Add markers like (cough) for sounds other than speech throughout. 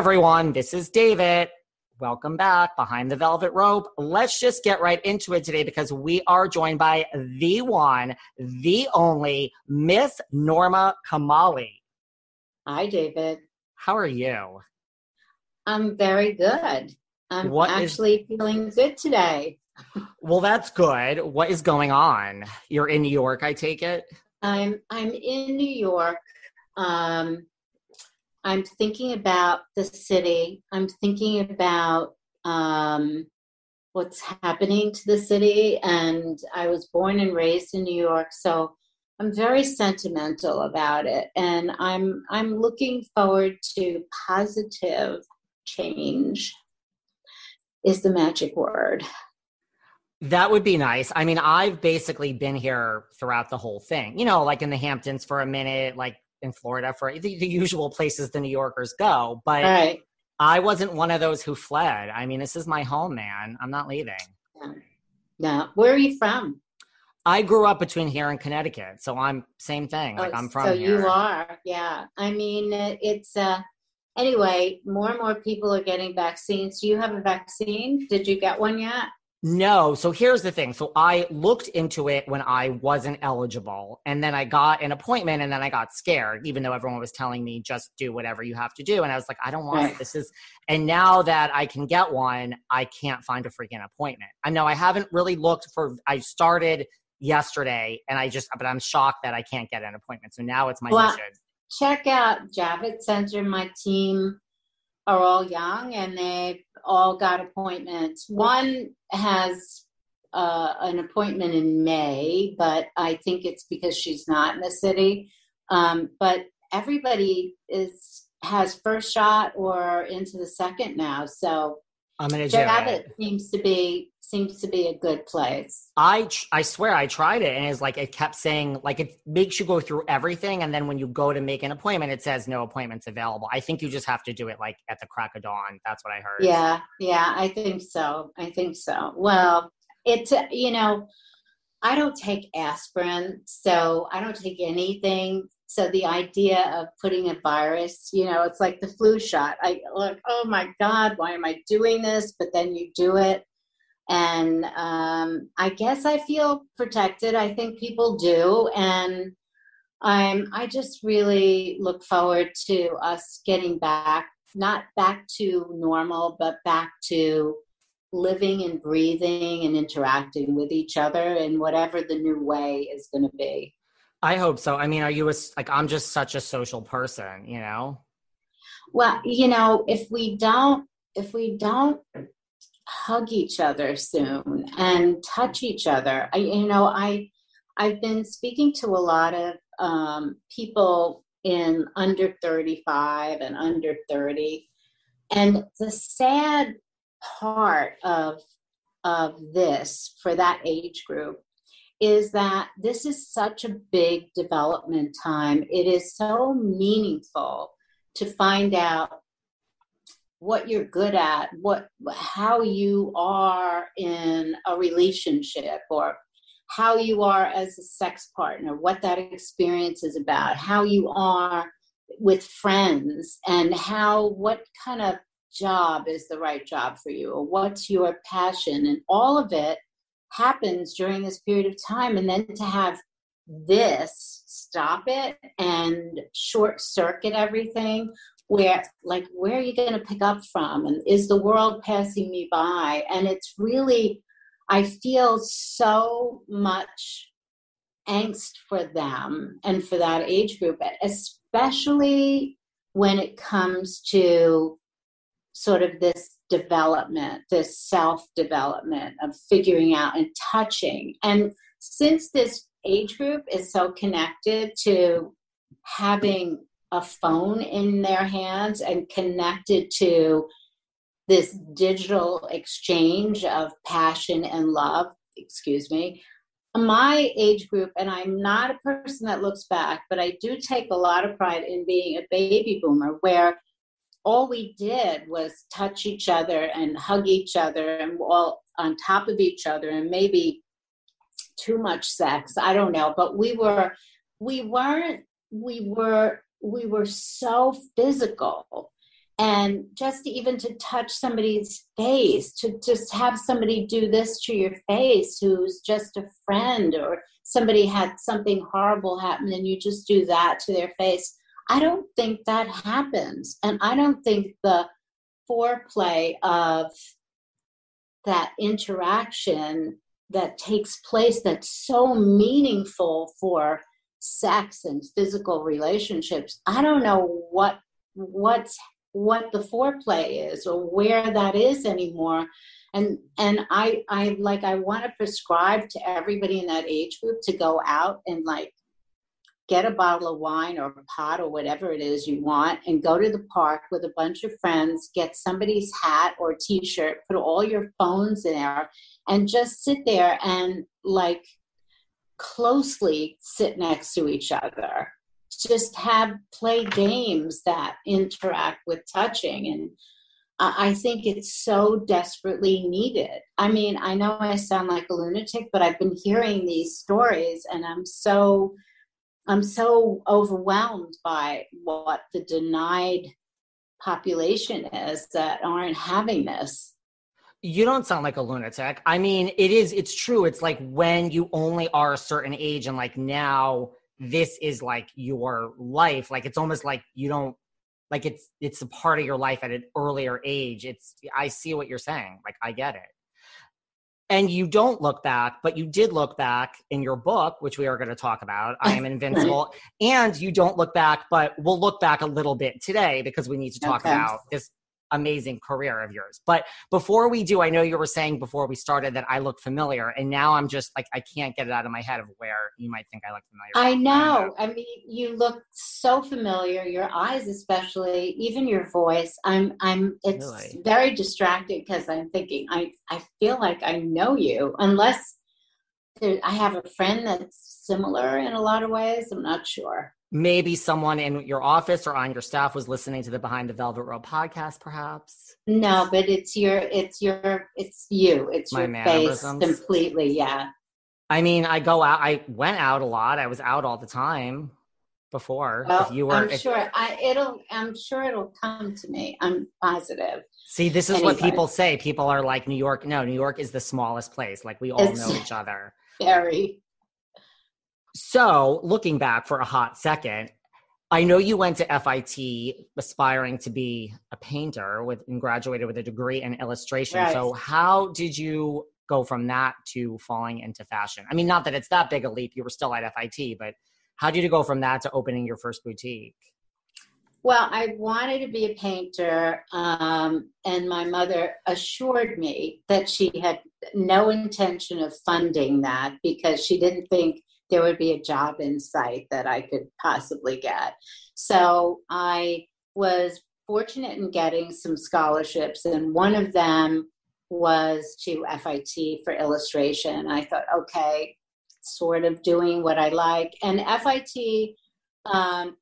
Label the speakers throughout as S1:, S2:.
S1: Everyone, this is David. Welcome back behind the velvet rope. Let's just get right into it today because we are joined by the one, the only Miss Norma Kamali.
S2: Hi, David.
S1: How are you?
S2: I'm very good. I'm
S1: What is-
S2: actually feeling good today. (laughs)
S1: Well, that's good. What is going on? You're in New York, I take it?
S2: I'm I'm in New York. Um, I'm thinking about the city. I'm thinking about um, what's happening to the city. And I was born and raised in New York, so I'm very sentimental about it. And I'm I'm looking forward to positive change. Is the magic word.
S1: That would be nice. I mean, I've basically been here throughout the whole thing. You know, like in the Hamptons for a minute, like in Florida for the, the usual places the New Yorkers go. But
S2: right.
S1: I wasn't one of those who fled. I mean, this is my home, man. I'm not leaving.
S2: Now, where are you from?
S1: I grew up between here and Connecticut, so I'm same thing. Like
S2: Oh,
S1: I'm from
S2: so
S1: here.
S2: you are, yeah. I mean, it's uh. Anyway, more and more people are getting vaccines. Do you have a vaccine? Did you get one yet?
S1: No, so here's the thing. So I looked into it when I wasn't eligible, and then I got an appointment, and then I got scared, even though everyone was telling me just do whatever you have to do, and I was like, I don't want it. This is, and now that I can get one, I can't find a freaking appointment. I know I haven't really looked for. I started yesterday, and I just, but I'm shocked that I can't get an appointment. So now it's my
S2: Well,
S1: mission.
S2: Check out Javits Center. My team are all young and they've all got appointments. One has uh, an appointment in May, but I think it's because she's not in the city. Um, but everybody is has first shot or into the second now. So
S1: I'm gonna it.
S2: Seems to be seems to be a good place.
S1: I tr- I swear I tried it and it's like it kept saying like it makes you go through everything and then when you go to make an appointment it says no appointments available. I think you just have to do it like at the crack of dawn. That's what I heard.
S2: Yeah, yeah, I think so. I think so. Well, it's you know, I don't take aspirin, so I don't take anything. So the idea of putting a virus, you know, it's like the flu shot. I look, oh my God, why am I doing this? But then you do it. And um, I guess I feel protected. I think people do. And I'm I just really look forward to us getting back, not back to normal, but back to living and breathing and interacting with each other in whatever the new way is going to be.
S1: I hope so. I mean, are you a, like I'm just such a social person, you know?
S2: Well, you know, if we don't if we don't hug each other soon and touch each other, I you know, I I've been speaking to a lot of um, people in under 35 and under 30 And the sad part of of this for that age group is that this is such a big development time. It is so meaningful to find out what you're good at, what how you are in a relationship or how you are as a sex partner, what that experience is about, how you are with friends and how what kind of job is the right job for you or what's your passion and all of it happens during this period of time and then to have this stop it and short circuit everything where like where are you going to pick up from? And is the world passing me by? And it's really i feel so much angst for them and for that age group especially when it comes to sort of this development, this self development of figuring out and touching. And since this age group is so connected to having a phone in their hands and connected to this digital exchange of passion and love, excuse me, my age group, and I'm not a person that looks back, but I do take a lot of pride in being a baby boomer where all we did was touch each other and hug each other and all on top of each other and maybe too much sex. I don't know. But we were we weren't we were we were so physical. And just even to touch somebody's face to just have somebody do this to your face who's just a friend or somebody had something horrible happen and you just do that to their face I don't think that happens. And I don't think the foreplay of that interaction that takes place that's so meaningful for sex and physical relationships i don't know what what's what the foreplay is or where that is anymore and and i i like i want to prescribe to everybody in that age group to go out and like get a bottle of wine or a pot or whatever it is you want and go to the park with a bunch of friends, get somebody's hat or t shirt, put all your phones in there, and just sit there and like closely sit next to each other. Just have play games that interact with touching. And I think it's so desperately needed. I mean, I know I sound like a lunatic, but I've been hearing these stories and I'm so I'm so overwhelmed by what the denied population is that aren't having this.
S1: You don't sound like a lunatic. I mean, it is, it's true. It's like when you only are a certain age and like now this is like your life. Like it's almost like you don't, like it's, it's a part of your life at an earlier age. It's, I see what you're saying. Like I get it and you don't look back, but you did look back in your book, which we are going to talk about. I am (laughs) invincible, and you don't look back, but we'll look back a little bit today because we need to talk okay. about this amazing career of yours. But before we do, I know you were saying before we started that I look familiar, and now I'm just like I can't get it out of my head of where you might think I look familiar.
S2: I know. I, mean, you look so familiar. Your eyes, especially, even your voice. I'm. I'm. It's really? very distracting because I'm thinking. I. I feel like I know you, unless I have a friend that's similar in a lot of ways. I'm not sure
S1: maybe someone in your office or on your staff was listening to the behind the velvet rope podcast perhaps?
S2: No but it's your it's your it's you. It's My your face completely yeah.
S1: I mean i go out i went out a lot. I was out all the time before.
S2: Well, if you were i'm if, sure i it'll i'm sure it'll come to me. I'm positive.
S1: See this is what people say. People are like new york no new york is the smallest place. Like we all it's know each other. (laughs)
S2: very
S1: so, looking back for a hot second, I know you went to FIT aspiring to be a painter with and graduated with a degree in illustration. Right. So, how did you go from that to falling into fashion? I mean, not that it's that big a leap, you were still at FIT, but how did you go from that to opening your first boutique?
S2: Well, I wanted to be a painter, um, and my mother assured me that she had no intention of funding that because she didn't think there would be a job in sight that I could possibly get. So I was fortunate in getting some scholarships, and one of them was to FIT for illustration. I thought, okay, sort of doing what I like. And FIT, um,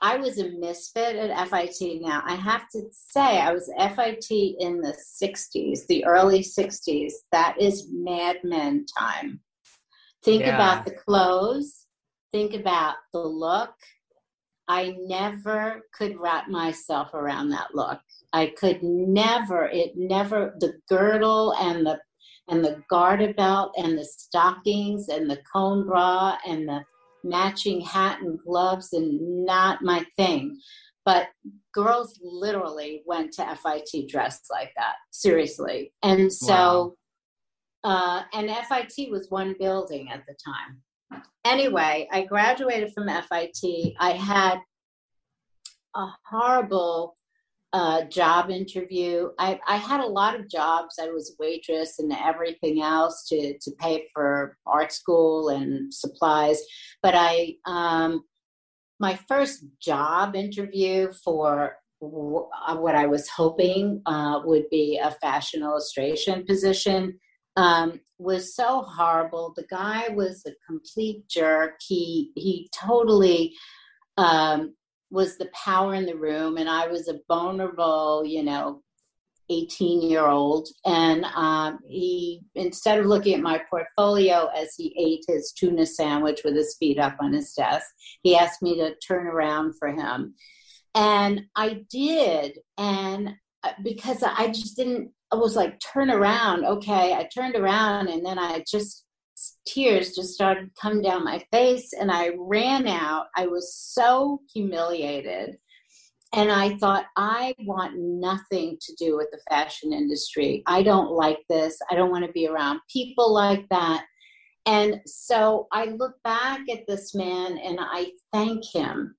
S2: I was a misfit at FIT now. I have to say, I was FIT in the 60s, the early 60s. That is Mad Men time. Think yeah. about the clothes, think about the look. I never could wrap myself around that look. I could never, it never, the girdle and the and the garter belt and the stockings and the cone bra and the matching hat and gloves and not my thing. But girls literally went to FIT dressed like that, seriously. And so, wow. Uh, and FIT was one building at the time. Anyway, I graduated from FIT. I had a horrible uh, job interview. I, I had a lot of jobs. I was a waitress and everything else to, to pay for art school and supplies. But I, um, my first job interview for uh, what I was hoping uh, would be a fashion illustration position um, was so horrible. The guy was a complete jerk. He he totally um, was the power in the room and i was a vulnerable you know 18 year old and um, he instead of looking at my portfolio as he ate his tuna sandwich with his feet up on his desk he asked me to turn around for him and i did and uh, because i just didn't i was like turn around okay i turned around and then i just tears just started coming down my face and I ran out. I was so humiliated. And I thought, I want nothing to do with the fashion industry. I don't like this. I don't want to be around people like that. And so I look back at this man and I thank him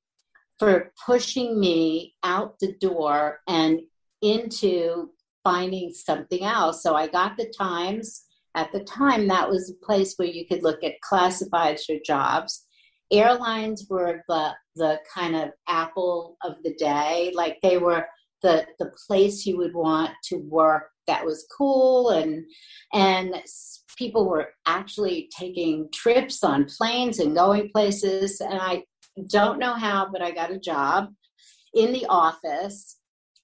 S2: for pushing me out the door and into finding something else. So I got the Times. At the time, that was a place where you could look at classifieds for jobs. Airlines were the the kind of apple of the day, like they were the the place you would want to work that was cool. And and people were actually taking trips on planes and going places. And I don't know how but I got a job in the office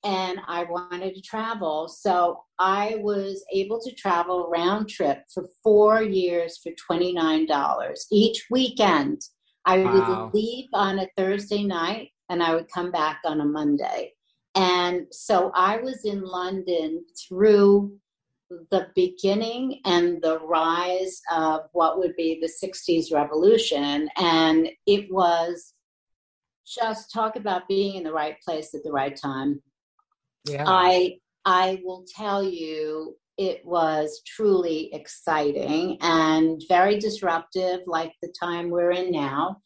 S2: and I wanted to travel. So I was able to travel round trip for four years for $29 each weekend. I wow. would leave on a Thursday night and I would come back on a Monday. And so I was in London through the beginning and the rise of what would be the 60s revolution. And it was just talk about being in the right place at the right time I I will tell you it was truly exciting and very disruptive, like the time we're in now.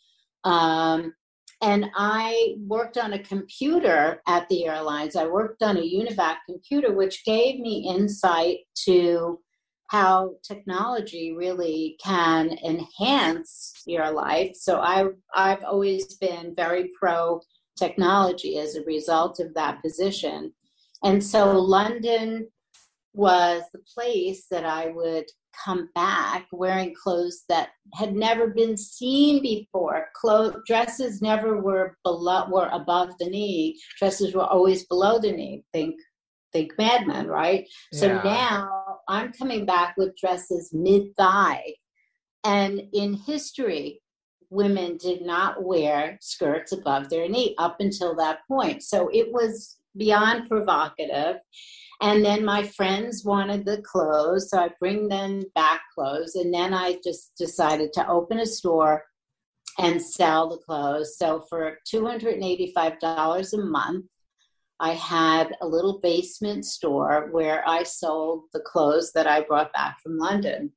S2: Um, and I worked on a computer at the airlines. I worked on a UNIVAC computer, which gave me insight to how technology really can enhance your life. So I, I've always been very pro technology as a result of that position. And so London was the place that I would come back wearing clothes that had never been seen before. Clothes, dresses never were below, were above the knee. Dresses were always below the knee. Think, think Mad Men, right? Yeah. So now I'm coming back with dresses mid thigh, and in history, women did not wear skirts above their knee up until that point. So it was beyond provocative. And then my friends wanted the clothes, so I bring them back clothes. And then I just decided to open a store and sell the clothes. So for $285 a month, I had a little basement store where I sold the clothes that I brought back from London.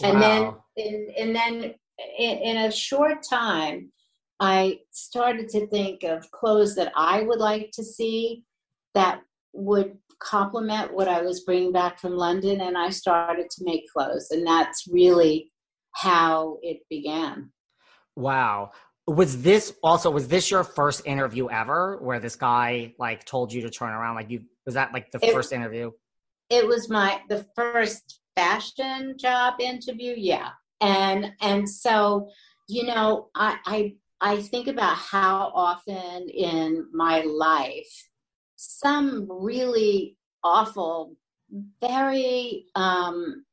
S2: Wow. And then, in, and then in, in a short time, I started to think of clothes that I would like to see that would complement what I was bringing back from London, and I started to make clothes, and that's really how it began.
S1: Wow. Was this also was this your first interview ever where this guy like told you to turn around? Like you was that like the
S2: It-
S1: first interview?
S2: it was my the first fashion job interview yeah and and so you know i i i think about how often in my life some really awful very um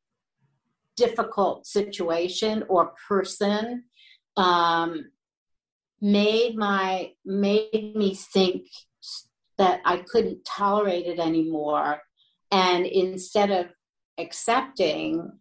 S2: difficult situation or person um made my made me think that i couldn't tolerate it anymore. And instead of accepting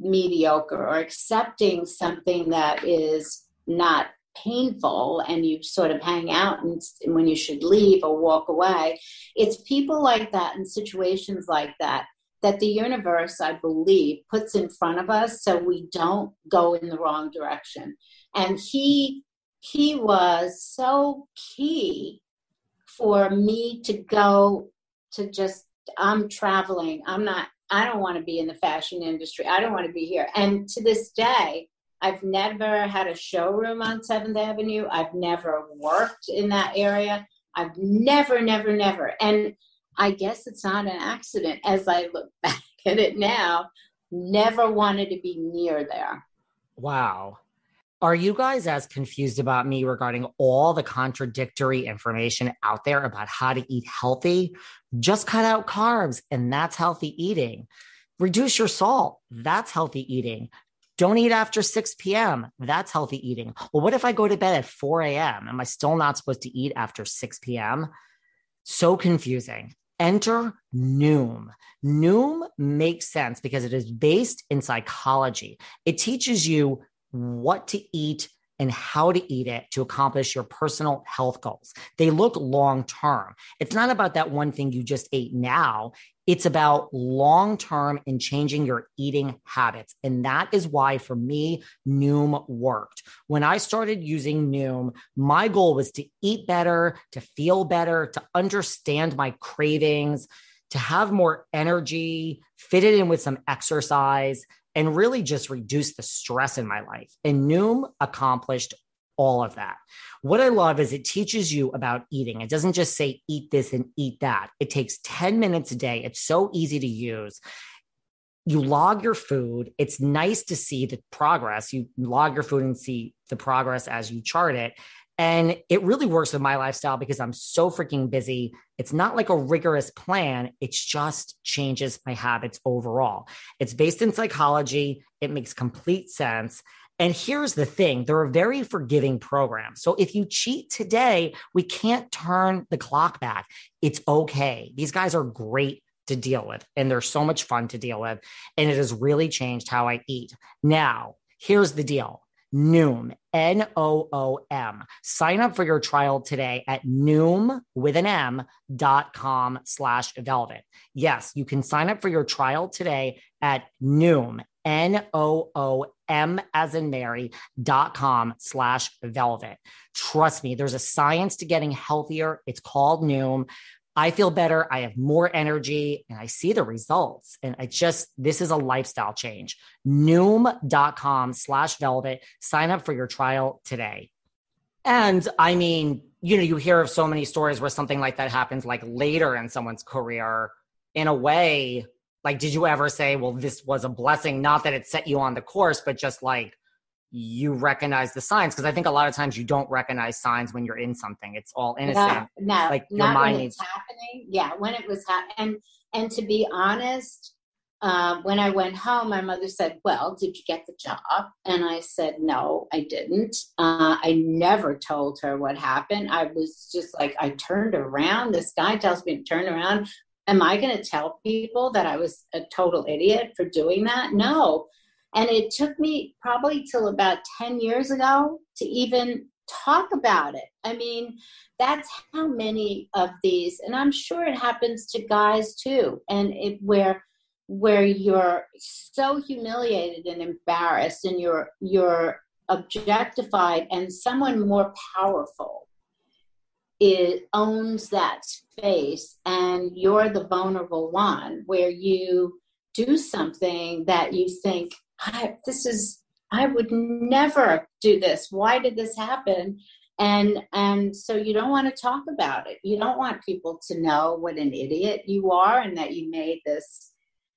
S2: mediocre or accepting something that is not painful and you sort of hang out and and when you should leave or walk away it's people like that and situations like that that the universe i believe puts in front of us so we don't go in the wrong direction and he he was so key for me to go to just I'm traveling. I'm not, I don't want to be in the fashion industry. I don't want to be here. And to this day, I've never had a showroom on 7th Avenue. I've never worked in that area. I've never, never, never. And I guess it's not an accident as I look (laughs) back at it now. Never wanted to be near there.
S1: Wow. Are you guys as confused about me regarding all the contradictory information out there about how to eat healthy? Just cut out carbs, and that's healthy eating. Reduce your salt, that's healthy eating. Don't eat after 6 p.m. That's healthy eating. Well, what if I go to bed at 4 a.m.? Am I still not supposed to eat after 6 p.m.? So confusing. Enter Noom. Noom makes sense because it is based in psychology. It teaches you what to eat and how to eat it to accomplish your personal health goals. They look long term. It's not about that one thing you just ate now. It's about long term and changing your eating habits. And that is why, for me, Noom worked. When I started using Noom, my goal was to eat better, to feel better, to understand my cravings, to have more energy, fit it in with some exercise and really just reduce the stress in my life. And Noom accomplished all of that. What I love is it teaches you about eating. It doesn't just say eat this and eat that. It takes 10 minutes a day. It's so easy to use. You log your food. It's nice to see the progress. You log your food and see the progress as you chart it. And it really works with my lifestyle because I'm so freaking busy. It's not like a rigorous plan, it just changes my habits overall. It's based in psychology, it makes complete sense. And here's the thing they're a very forgiving program. So if you cheat today, we can't turn the clock back. It's okay. These guys are great to deal with, and they're so much fun to deal with. And it has really changed how I eat. Now, here's the deal Noom, N O O M. Sign up for your trial today at Noom with an M dot com slash velvet. Yes, you can sign up for your trial today at Noom, N O O M as in Mary dot com slash velvet. Trust me, there's a science to getting healthier. It's called Noom. I feel better. I have more energy and I see the results. And I just, this is a lifestyle change. Noom.com slash velvet. Sign up for your trial today. And I mean, you know, you hear of so many stories where something like that happens like later in someone's career. In a way, like, did you ever say, well, this was a blessing? Not that it set you on the course, but just like, you recognize the signs because I think a lot of times you don't recognize signs when you're in something. It's all innocent.
S2: No, no
S1: like your mind
S2: when
S1: needs.
S2: it's happening. Yeah, when it was happening. And and to be honest, um, when I went home, my mother said, "Well, did you get the job?" And I said, "No, I didn't." Uh, I never told her what happened. I was just like, I turned around. This guy tells me to turn around. Am I going to tell people that I was a total idiot for doing that? No. And it took me probably till about 10 years ago to even talk about it. I mean, that's how many of these, and I'm sure it happens to guys too, and it where where you're so humiliated and embarrassed and you're you're objectified and someone more powerful it owns that space and you're the vulnerable one where you do something that you think I, this is i would never do this. Why did this happen? And and so you don't want to talk about it. You don't want people to know what an idiot you are and that you made this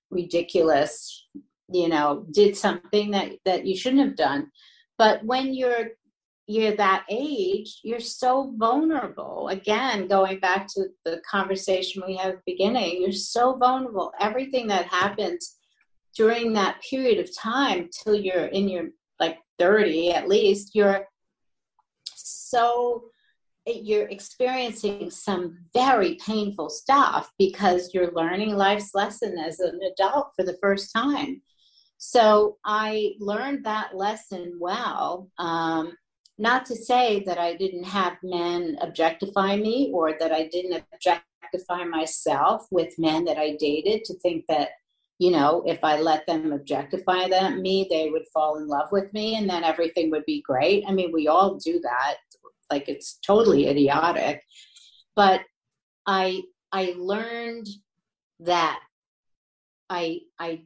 S2: ridiculous you know did something that that you shouldn't have done. But when you're you're that age you're so vulnerable. Again going back to the conversation we had at the beginning you're so vulnerable. Everything that happens during that period of time till you're in your like 30 at least you're so you're experiencing some very painful stuff because you're learning life's lesson as an adult for the first time. So i learned that lesson well um, not to say that i didn't have men objectify me or that i didn't objectify myself with men that i dated to think that you know, if I let them objectify them, me, they would fall in love with me and then everything would be great. I mean, we all do that. Like it's totally idiotic. But I I learned that I I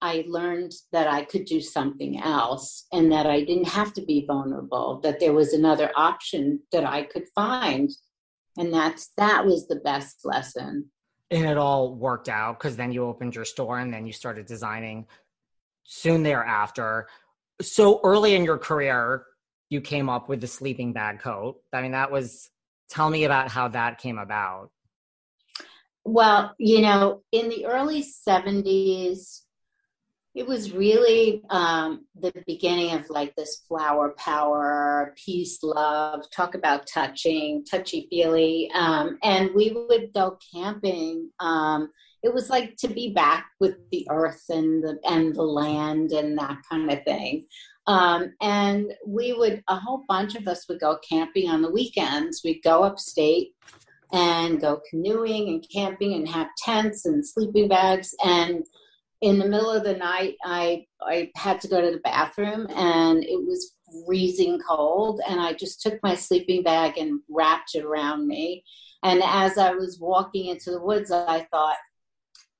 S2: I learned that I could do something else and that I didn't have to be vulnerable, that there was another option that I could find. And that's that was the best lesson
S1: and it all worked out because then you opened your store and then you started designing soon thereafter. So early in your career, you came up with the sleeping bag coat. I mean, that was, tell me about how that came about.
S2: Well, you know, in the early 70s, it was really um, the beginning of like this flower power, peace, love, talk about touching, touchy feely. Um, and we would go camping. Um, it was like to be back with the earth and the and the land and that kind of thing. Um, and we would a whole bunch of us would go camping on the weekends. We'd go upstate and go canoeing and camping and have tents and sleeping bags and in the middle of the night i i had to go to the bathroom and it was freezing cold and i just took my sleeping bag and wrapped it around me. And as i was walking into the woods i thought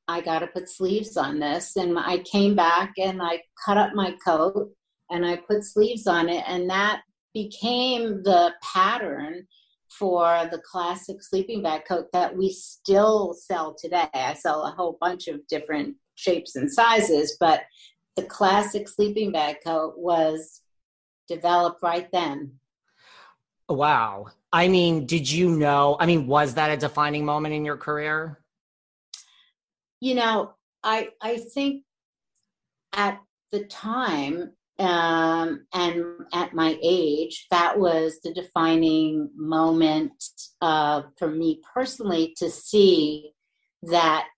S2: i got to put sleeves on this. And i came back and i cut up my coat and i put sleeves on it. And that became the pattern for the classic sleeping bag coat that we still sell today. I sell a whole bunch of different shapes and sizes, but the classic sleeping bag coat was developed right then.
S1: Wow. I mean, did you know? I mean, was that a defining moment in your career?
S2: You know, I I think at the time um, and at my age, that was the defining moment uh, for me personally to see that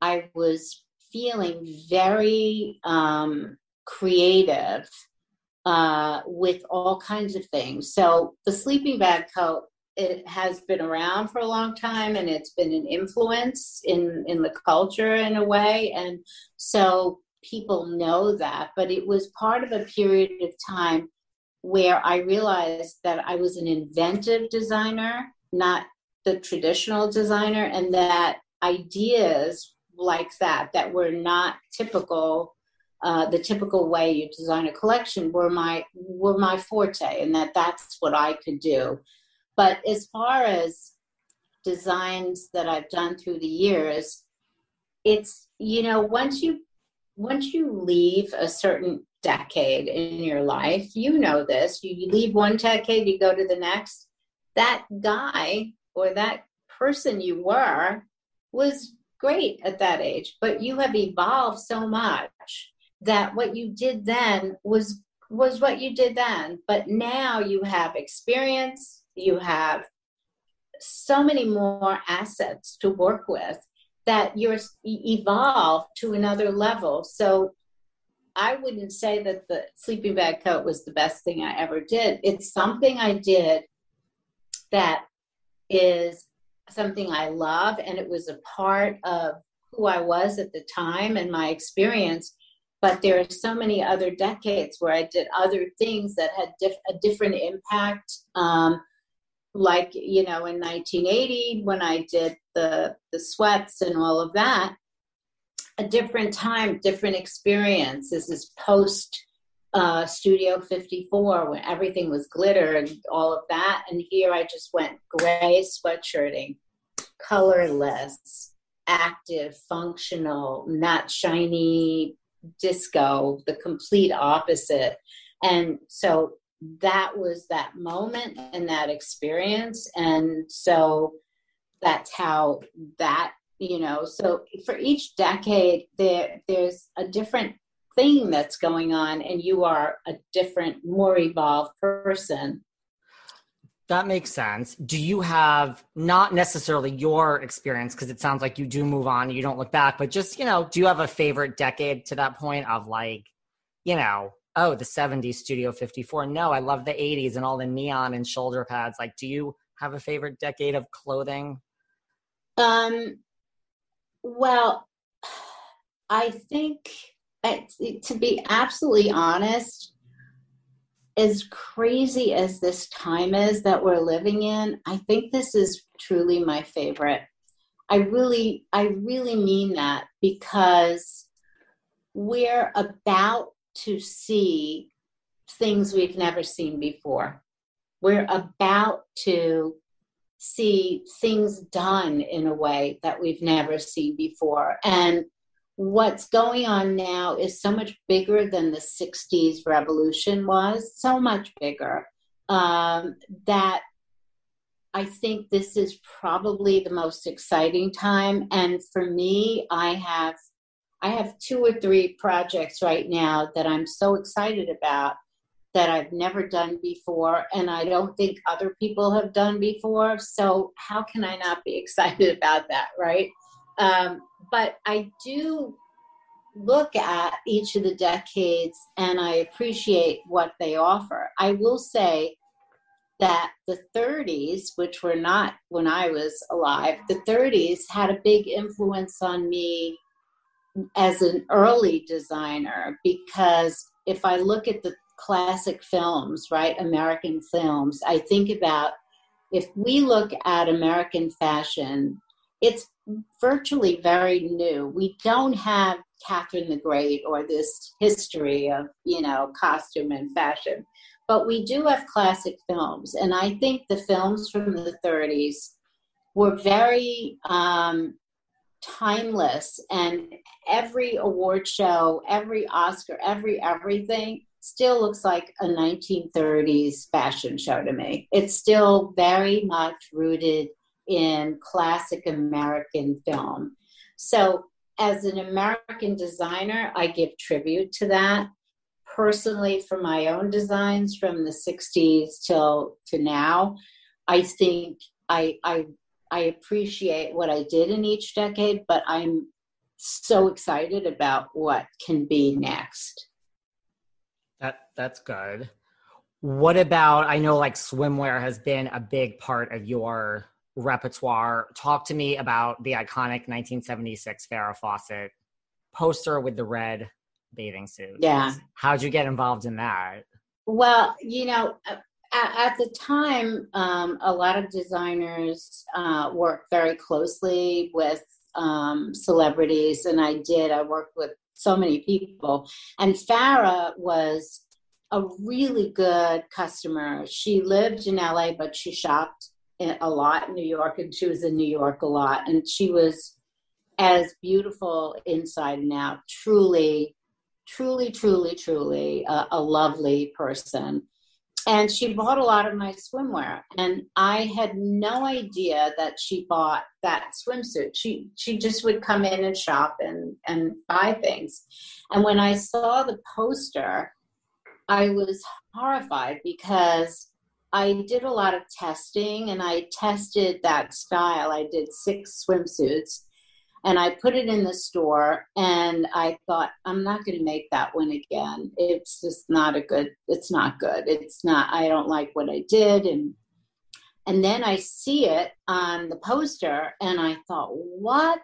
S2: I was feeling very um, creative uh, with all kinds of things. So the sleeping bag coat it has been around for a long time and it's been an influence in in the culture in a way and so people know that but it was part of a period of time where i realized that i was an inventive designer not the traditional designer and that ideas like that that were not typical uh, the typical way you design a collection were my were my forte and that that's what i could do. But as far as designs that i've done through the years it's you know once you once you leave a certain decade in your life you know this you, you leave one decade you go to the next that guy or that person you were was great at that age, but you have evolved so much that what you did then was was what you did then. But now you have experience, you have so many more assets to work with that you're evolved to another level. So I wouldn't say that the sleeping bag coat was the best thing I ever did. It's something I did that is something I love, and it was a part of who I was at the time and my experience. But there are so many other decades where I did other things that had diff- a different impact. Um, like you know, in 1980 when I did the the sweats and all of that, a different time, different experience. This is post uh, Studio 54 when everything was glitter and all of that. And here I just went gray sweatshirting, colorless, active, functional, not shiny disco, the complete opposite. And so that was that moment and that experience. And so that's how that you know so for each decade there there's a different thing that's going on and you are a different more evolved person.
S1: That makes sense. Do you have not necessarily your experience because it sounds like you do move on you don't look back but just you know do you have a favorite decade to that point of like you know oh the 70s studio 54 no i love the 80s and all the neon and shoulder pads. Like do you have a favorite decade of clothing?
S2: Um well i think to be absolutely honest, as crazy as this time is that we're living in, I think this is truly my favorite. I really, I really mean that because we're about to see things we've never seen before. We're about to see things done in a way that we've never seen before. And what's going on now is so much bigger than the 60s revolution was, so much bigger um, that I think this is probably the most exciting time. And for me, I have I have two or three projects right now that I'm so excited about that I've never done before, and I don't think other people have done before. So how can I not be (laughs) excited about that, right? Um, but I do look at each of the decades and I appreciate what they offer. I will say that the 30s, which were not when I was alive, the 30s had a big influence on me as an early designer because if I look at the classic films, right, American films, I think about if we look at American fashion, it's virtually very new. We don't have Catherine the Great or this history of, you know, costume and fashion. But we do have classic films. And I think the films from the 30s were very um, timeless. And every award show, every Oscar, every everything still looks like a 1930s fashion show to me. It's still very much rooted in classic American film. So as an American designer, I give tribute to that. Personally, for my own designs from the 60s till to now, I think I, I, I appreciate what I did in each decade, but I'm so excited about what can be next.
S1: That that's good. What about I know like swimwear has been a big part of your repertoire. Talk to me about the iconic 1976 Farrah Fawcett poster with the red bathing suit.
S2: Yeah.
S1: How'd you get involved in that?
S2: Well, you know, at, at the time, um, a lot of designers uh, worked very closely with um, celebrities, and I did. I worked with so many people. And Farrah was a really good customer. She lived in LA, but she shopped a lot in New York, and she was in New York a lot, and she was as beautiful inside and out. Truly, truly, truly, truly a, a lovely person. And she bought a lot of my swimwear, and I had no idea that she bought that swimsuit. She she just would come in and shop and and buy things. And when I saw the poster, I was horrified because I did a lot of testing and I tested that style. I did six swimsuits and I put it in the store and I thought, I'm not going to make that one again. It's just not a good, it's not good. It's not, I don't like what I did. And, and then I see it on the poster and I thought, what?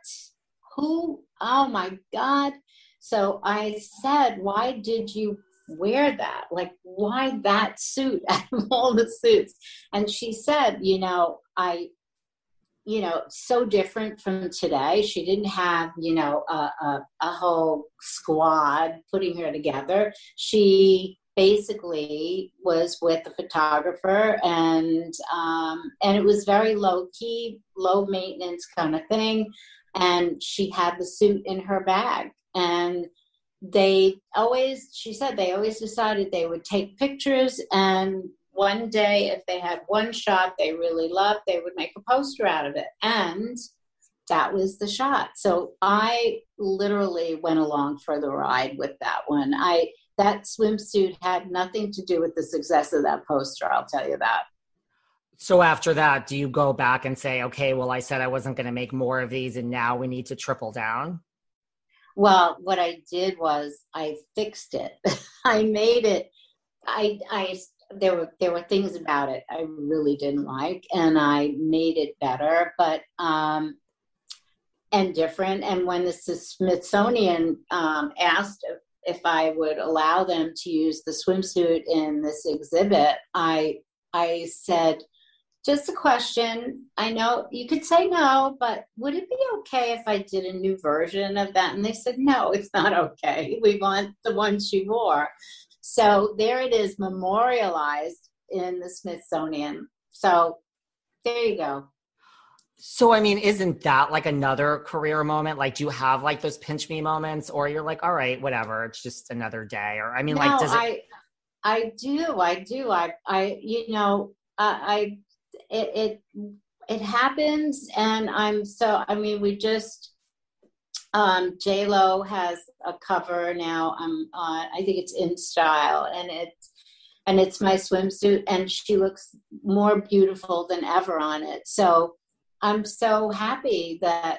S2: Who? Oh my God. So I said, why did you wear that? Like, why that suit (laughs) out of all the suits? And she said, you know, I you know, so different from today. She didn't have, you know, a, a, a whole squad putting her together. She basically was with a photographer and um, and it was very low key low maintenance kind of thing and she had the suit in her bag and they always she said they always decided they would take pictures and one day if they had one shot they really loved they would make a poster out of it and that was the shot so i literally went along for the ride with that one i that swimsuit had nothing to do with the success of that poster, I'll tell you that.
S1: So after that, do you go back and say, okay, well, I said I wasn't going to make more of these and now we need to triple down?
S2: Well, what I did was I fixed it. (laughs) I made it. I, I, there were there were things about it I really didn't like, and I made it better, but um, and different. And when the Smithsonian um, asked if I would allow them to use the swimsuit in this exhibit, I I said, just a question. I know you could say no, but would it be okay if I did a new version of that? And they said, no, it's not okay. We want the one she wore. So there it is, memorialized in the Smithsonian. So there you go.
S1: So, I mean, isn't that like another career moment? Like, do you have like those pinch me moments, or you're like, all right, whatever, it's just another day? Or, I mean,
S2: no,
S1: like, does it?
S2: I, I do, I do, I, I, you know, I, it, it, it happens, and I'm so. I mean, we just, um, J Lo has a cover now. I'm, uh, I think it's in style, and it's, and it's my swimsuit, and she looks more beautiful than ever on it. So I'm so happy that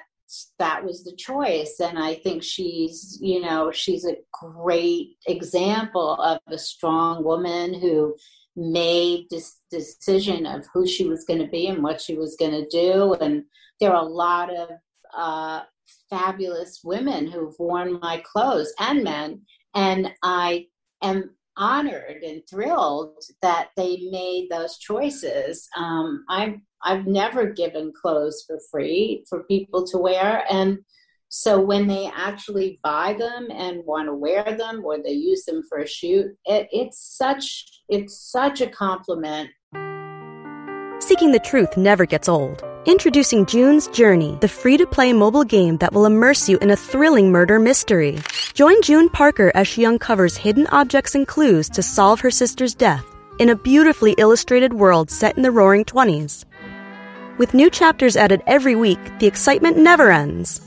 S2: that was the choice and i think she's you know she's a great example of a strong woman who made this decision of who she was going to be and what she was going to do. And there are a lot of uh, fabulous women who've worn my clothes and men. And i am honored and thrilled that they made those choices. Um, I've I've never given clothes for free for people to wear, and so when they actually buy them and want to wear them or they use them for a shoot, it, it's such it's such a compliment.
S3: Seeking the truth never gets old. Introducing June's Journey, the free to play mobile game that will immerse you in a thrilling murder mystery. Join June Parker as she uncovers hidden objects and clues to solve her sister's death in a beautifully illustrated world set in the roaring 20s. With new chapters added every week, the excitement never ends.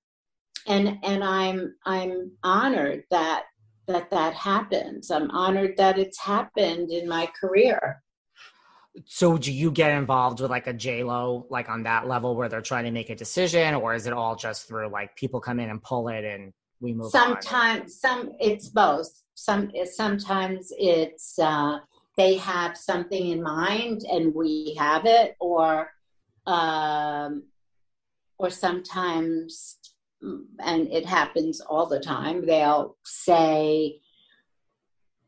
S2: and and i'm i'm honored that that that happens. I'm honored that it's happened in my career.
S1: So do you get involved with like a j lo like on that level where they're trying to make a decision or is it all just through like people come in and pull it and we move
S2: sometimes some it's both. Some sometimes it's uh they have something in mind and we have it or um or sometimes and it happens all the time. They'll say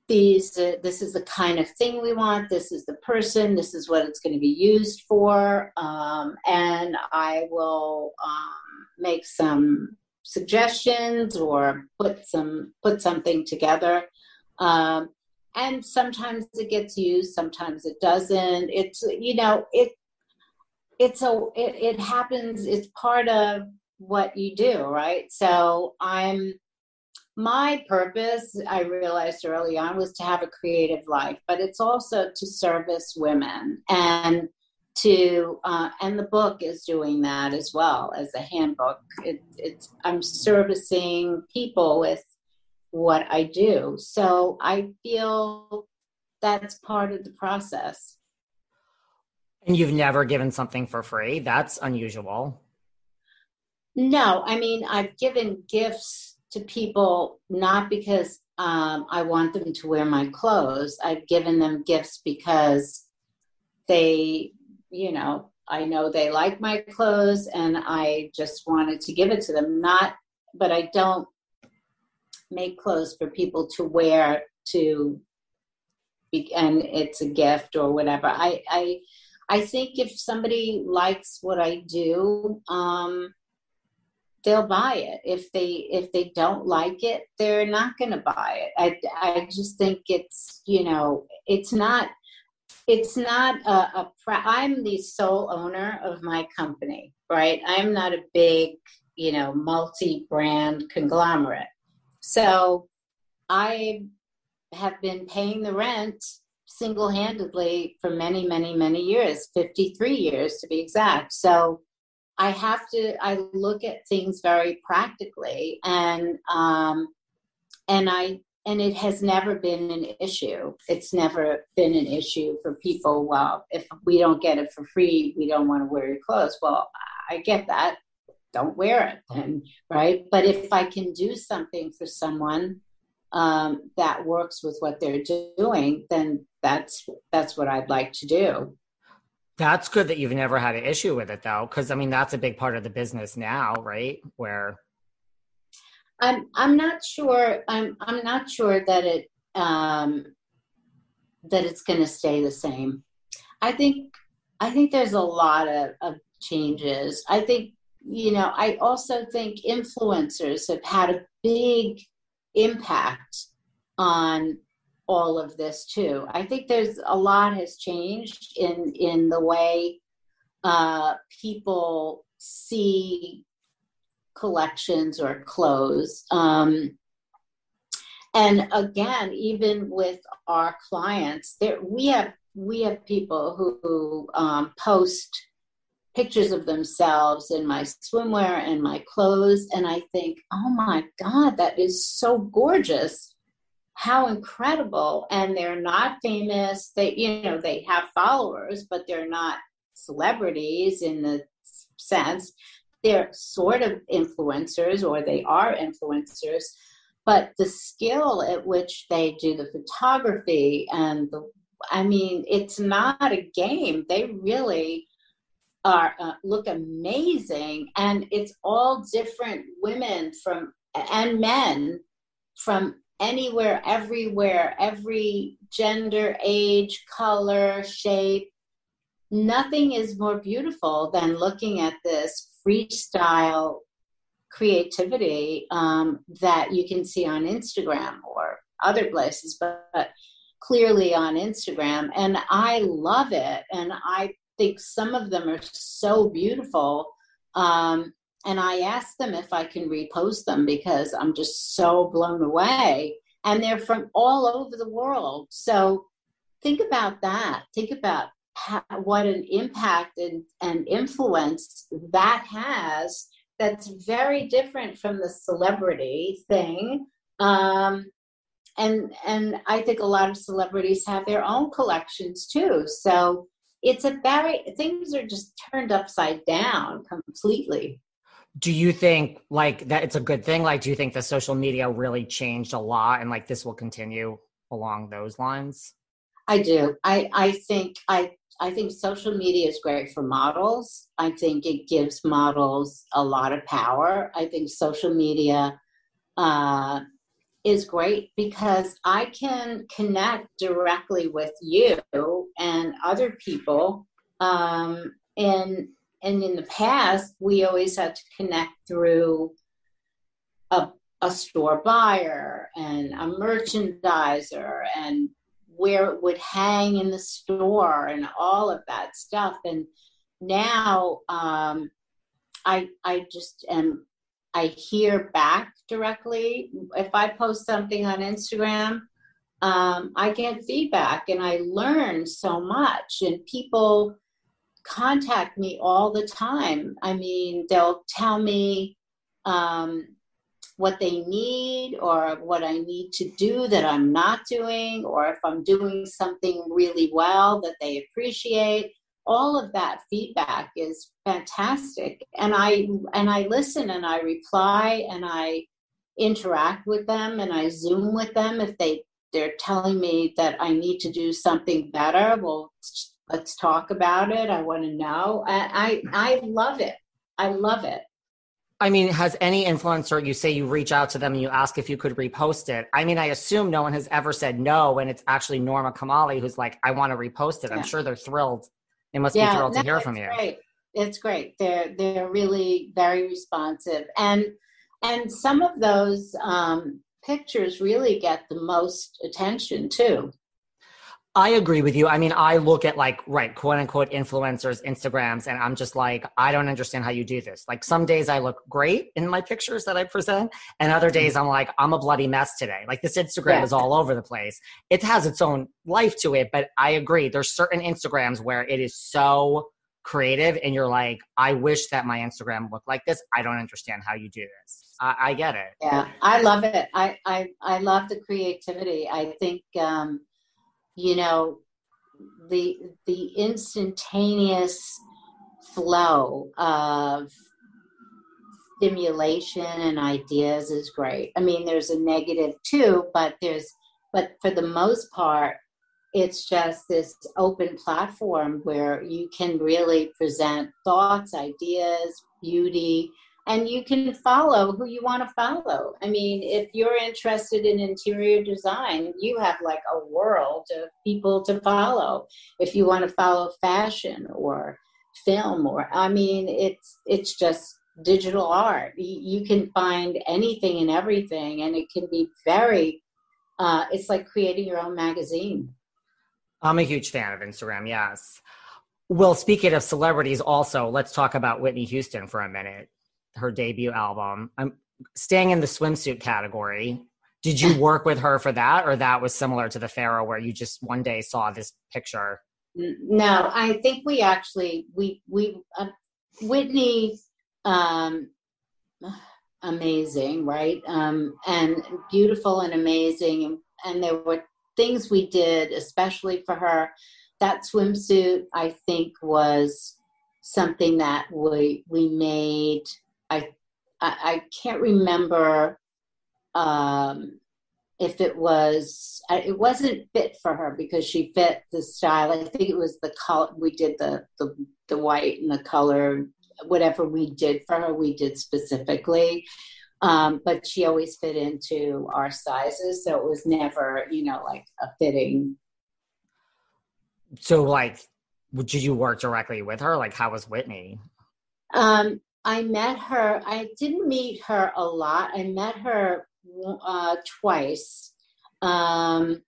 S2: these uh, this is the kind of thing we want. This is the person. This is what it's going to be used for. Um, and i will um, make some suggestions or put some put something together. Um, and sometimes it gets used sometimes it doesn't. It's you know it it's a it, it happens. It's part of what you do, right? So I'm my purpose, I realized early on, was to have a creative life, but it's also to service women and to uh, and the book is doing that as well as a handbook. It, it's I'm servicing people with what I do, so I feel that's part of the process.
S1: And you've never given something for free? That's unusual.
S2: No, I mean, I've given gifts to people not because um, I want them to wear my clothes. I've given them gifts because they, you know, I know they like my clothes and I just wanted to give it to them. Not, but I don't make clothes for people to wear to be, and it's a gift or whatever. I, I, I think if somebody likes what I do, um, they'll buy it. If they if they don't like it, they're not going to buy it. I I just think it's you know it's not it's not a, a I'm the sole owner of my company, right? I'm not a big you know multi brand conglomerate, so I have been paying the rent single handedly for many many many years 53 years to be exact so I have to I look at things very practically and um and I and it has never been an issue. It's never been an issue for people. Well, if we don't get it for free, we don't want to wear your clothes. Well, I get that. Don't wear it then, right? But if I can do something for someone um, that works with what they're doing, then that's that's what I'd like to do.
S1: That's good that you've never had an issue with it though, because I mean that's a big part of the business now, right? Where
S2: I'm I'm not sure I'm I'm not sure that it um that it's gonna stay the same. I think I think there's a lot of, of changes. I think you know, I also think influencers have had a big impact on all of this too. I think there's a lot has changed in in the way uh, people see collections or clothes. Um, and again, even with our clients, there we have we have people who, who um, post pictures of themselves in my swimwear and my clothes, and I think, oh my god, that is so gorgeous how incredible and they're not famous. They you know they have followers but they're not celebrities in the sense. They're sort of influencers or they are influencers but the skill at which they do the photography and the i mean it's not a game. They really are uh, look amazing and it's all different women from and men from anywhere, everywhere, every gender, age, color, shape. Nothing is more beautiful than looking at this freestyle creativity um, that you can see on Instagram or other places, but, but clearly on Instagram. And I love it. And I think some of them are so beautiful. Um, and I ask them if I can repost them because I'm just so blown away. And they're from all over the world. So think about that. Think about how, what an impact and, and influence that has that's very different from the celebrity thing. Um, and and I think a lot of celebrities have their own collections too. So it's a very things are just turned upside down completely
S1: do you think like that it's a good thing? Like do you think the social media really changed a lot and like this will continue along those lines?
S2: I do. I i think i i think social media is great for models. I think it gives models a lot of power. I think social media uh is great because I can connect directly with you and other people um, and and in the past we always had to connect through a, a store buyer and a merchandiser and where it would hang in the store and all of that stuff. And now um, i i just am i hear back directly. If i post something on instagram um, i get feedback and i learn so much. And people contact me all the time. I mean, they'll tell me um, what they need or what I need to do that I'm not doing, or if I'm doing something really well that they appreciate. All of that feedback is fantastic, and I and I listen and I reply and I interact with them and I Zoom with them if they they're telling me that I need to do something better. Well, let's talk about it. I want to know. I, I I love it. I love it.
S1: I mean, has any influencer, you say you reach out to them and you ask if you could repost it? I mean, I assume no one has ever said no, and it's actually Norma Kamali who's like, I want to repost it. I'm sure they're thrilled. They must yeah, be thrilled no, to hear from you.
S2: Great. It's great. They're they're really very responsive. And and some of those um, pictures really get the most attention too.
S1: I agree with you. I mean, I look at like, right, quote unquote influencers, Instagrams, and I'm just like, I don't understand how you do this. Like, some days I look great in my pictures that I present, and other mm-hmm. days I'm like, I'm a bloody mess today. Like, this Instagram yeah. is all over the place. It has its own life to it, but I agree. There's certain Instagrams where it is so creative, and you're like, I wish that my Instagram looked like this. I don't understand how you do this. I, I get it.
S2: Yeah, I love it. I, I, I love the creativity. I think, um, you know the the instantaneous flow of stimulation and ideas is great. I mean there's a negative too but there's but for the most part it's just this open platform where you can really present thoughts ideas beauty and you can follow who you want to follow. I mean, if you're interested in interior design, you have like a world of people to follow. If you want to follow fashion or film or I mean, it's it's just digital art. You can find anything and everything and it can be very uh, it's like creating your own magazine.
S1: I'm a huge fan of Instagram, yes. Well, speaking of celebrities, also, let's talk about Whitney Houston for a minute her debut album. I'm staying in the swimsuit category. Did you work with her for that, or that was similar to the Farrah, where you just one day saw this picture?
S2: No, I think we actually we we uh, Whitney, um, amazing, right? Um, and beautiful and amazing, and, and there were things we did especially for her. That swimsuit, I think, was something that we we made I, I, can't remember um, if it was it wasn't fit for her because she fit the style. I think it was the color we did the the the white and the color whatever we did for her we did specifically. Um, but she always fit into our sizes, so it was never you know like a fitting.
S1: So like, did you work directly with her? Like, how was Whitney?
S2: Um, I met her. I didn't meet her a lot. I met her uh, twice, um,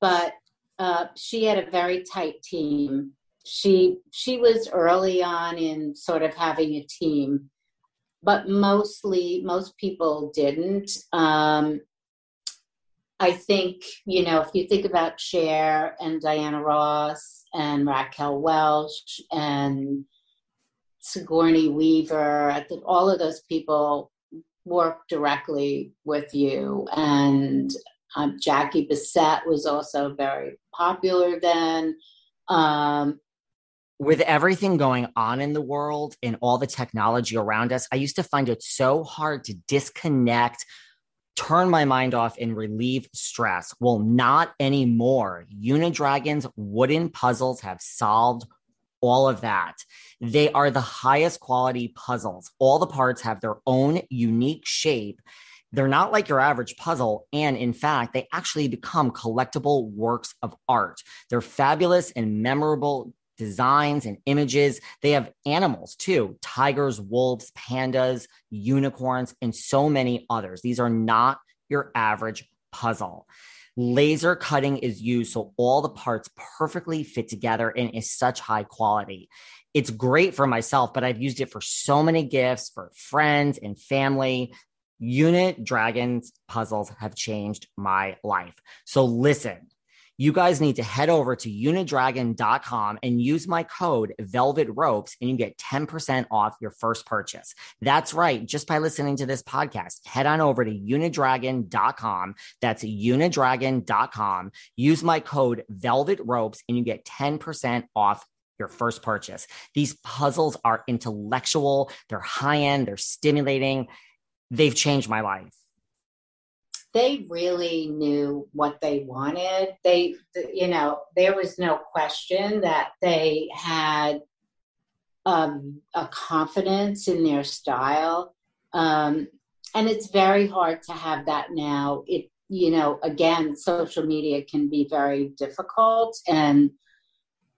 S2: but uh, she had a very tight team. She she was early on in sort of having a team, but mostly most people didn't. Um, I think you know if you think about Cher and Diana Ross and Raquel Welch and Sigourney Weaver, I think all of those people work directly with you. And um, Jackie Bisset was also very popular then. Um,
S1: with everything going on in the world and all the technology around us, I used to find it so hard to disconnect, turn my mind off, and relieve stress. Well, not anymore. Unidragon's wooden puzzles have solved all of that. They are the highest quality puzzles. All the parts have their own unique shape. They're not like your average puzzle. And in fact, they actually become collectible works of art. They're fabulous and memorable designs and images. They have animals too tigers, wolves, pandas, unicorns, and so many others. These are not your average puzzle. Laser cutting is used so all the parts perfectly fit together and is such high quality. It's great for myself, but I've used it for so many gifts for friends and family. Unidragon's puzzles have changed my life. So listen, you guys need to head over to unidragon.com and use my code velvet ropes and you get 10% off your first purchase. That's right. Just by listening to this podcast, head on over to unidragon.com. That's unidragon.com. Use my code velvet ropes and you get 10% off your first purchase. These puzzles are intellectual, they're high end, they're stimulating. They've changed my life.
S2: They really knew what they wanted. They, you know, there was no question that they had um, a confidence in their style. Um, and it's very hard to have that now. It, you know, again, social media can be very difficult. And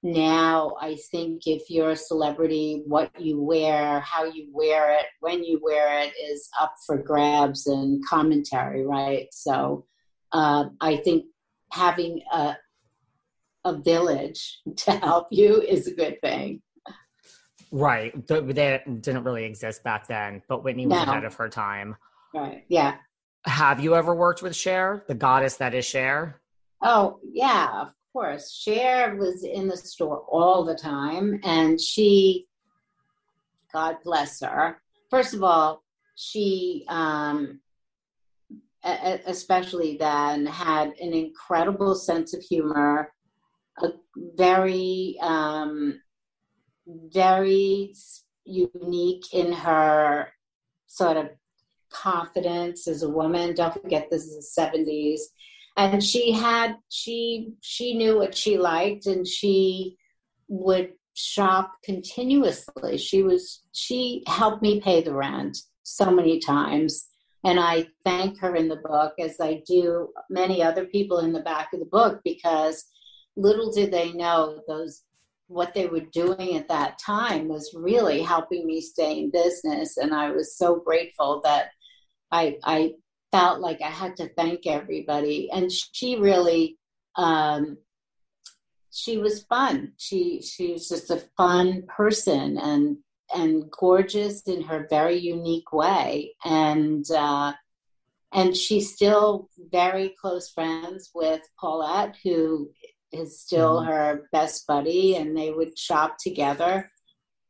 S2: now I think if you're a celebrity, what you wear, how you wear it, when you wear it is up for grabs and commentary, right? So uh, I think having a, a village (laughs) to help you is a good thing.
S1: Right. That didn't really exist back then, but Whitney was no. ahead of her time.
S2: Right. Yeah.
S1: Have you ever worked with Cher, the goddess that is Cher?
S2: Oh, yeah, of course. Cher was in the store all the time, and she, God bless her. First of all, she, um, especially then, had an incredible sense of humor, a very, um, very unique in her sort of confidence as a woman. Don't forget, this is the 70s and she had she she knew what she liked and she would shop continuously. She was she helped me pay the rent so many times. And i thank her in the book as i do many other people in the back of the book because little did they know those what they were doing at that time was really helping me stay in business. And i was so grateful that i i felt like I had to thank everybody. And she really, um, she was fun. She she was just a fun person and and gorgeous in her very unique way. And uh, and she's still very close friends with Paulette, who is still mm-hmm. her best buddy, and they would shop together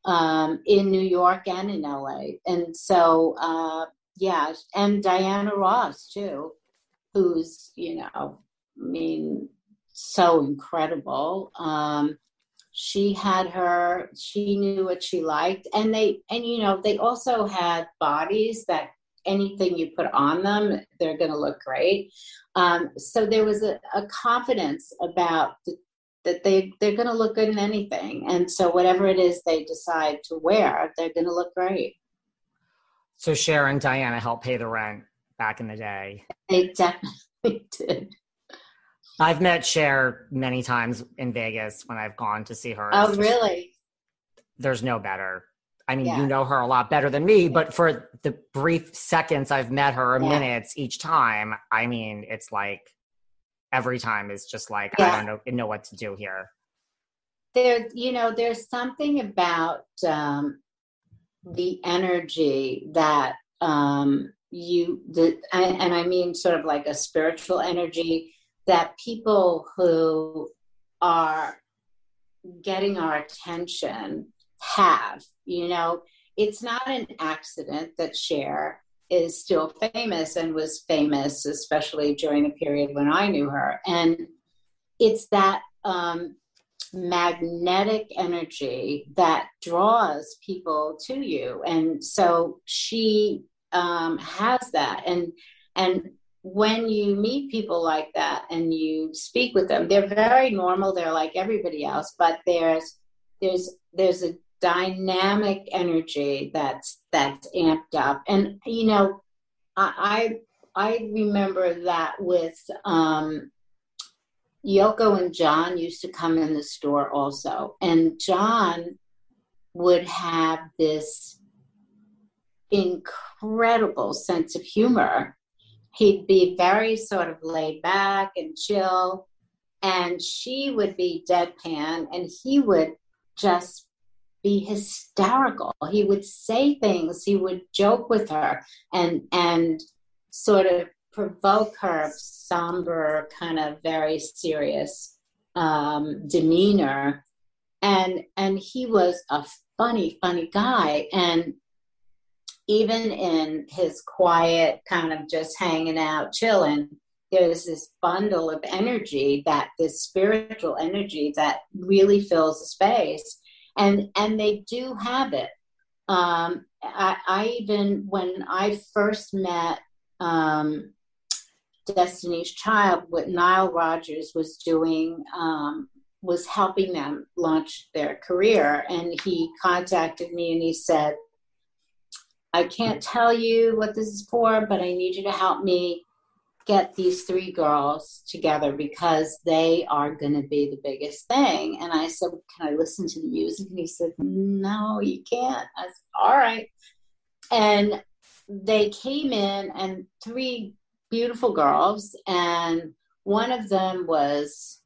S2: um, in New York and in LA. And so uh, yeah, and Diana Ross too, who's you know, I mean, so incredible. Um, she had her, she knew what she liked, and they, and you know, they also had bodies that anything you put on them, they're going to look great. Um, so there was a, a confidence about the, that they they're going to look good in anything, and so whatever it is they decide to wear, they're going to look great.
S1: So Sharon and Diana helped pay the rent back in the day.
S2: They definitely (laughs) did.
S1: I've met Cher many times in Vegas when I've gone to see her.
S2: Oh, just, really?
S1: There's no better. I mean, yeah. you know her a lot better than me, but for the brief seconds I've met her, yeah. minutes each time, I mean, it's like every time is just like yeah. I don't know know what to do here.
S2: There, you know, there's something about um, the energy that um, you the and I mean sort of like a spiritual energy that people who are getting our attention have. You know, it's not an accident that Cher is still famous and was famous, especially during the period when I knew her. And it's that um, magnetic energy that draws people to you. And so she um, has that. And and when you meet people like that and you speak with them they're very normal. They're like everybody else but there's there's there's a dynamic energy that's that's amped up. And you know i i, I remember that with um Yoko and John used to come in the store also. And John would have this incredible sense of humor. He'd be very sort of laid back and chill. And she would be deadpan and he would just be hysterical. He would say things, he would joke with her and and sort of provoke her somber, kind of very serious um, demeanor. And and he was a funny, funny guy. And even in his quiet, kind of just hanging out, chilling, there's this bundle of energy that this spiritual energy that really fills the space. And and they do have it. Um, I, I even when I first met um, Destiny's Child, what Nile Rodgers was doing um, was helping them launch their career. And he contacted me and he said, I can't tell you what this is for, but I need you to help me get these three girls together because they are going to be the biggest thing. And I said, Can I listen to the music? And he said, No, you can't. I said, All right. And they came in, and three beautiful girls, and one of them was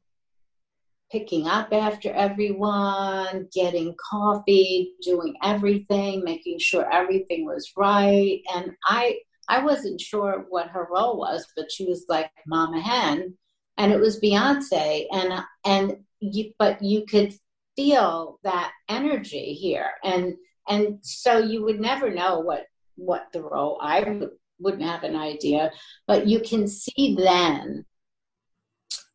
S2: picking up after everyone, getting coffee, doing everything, making sure everything was right. And I I wasn't sure what her role was, but she was like Mama Hen, and it was Beyonce, and and you, but you could feel that energy here, and and so you would never know what what the role I would, wouldn't have an idea, but you can see then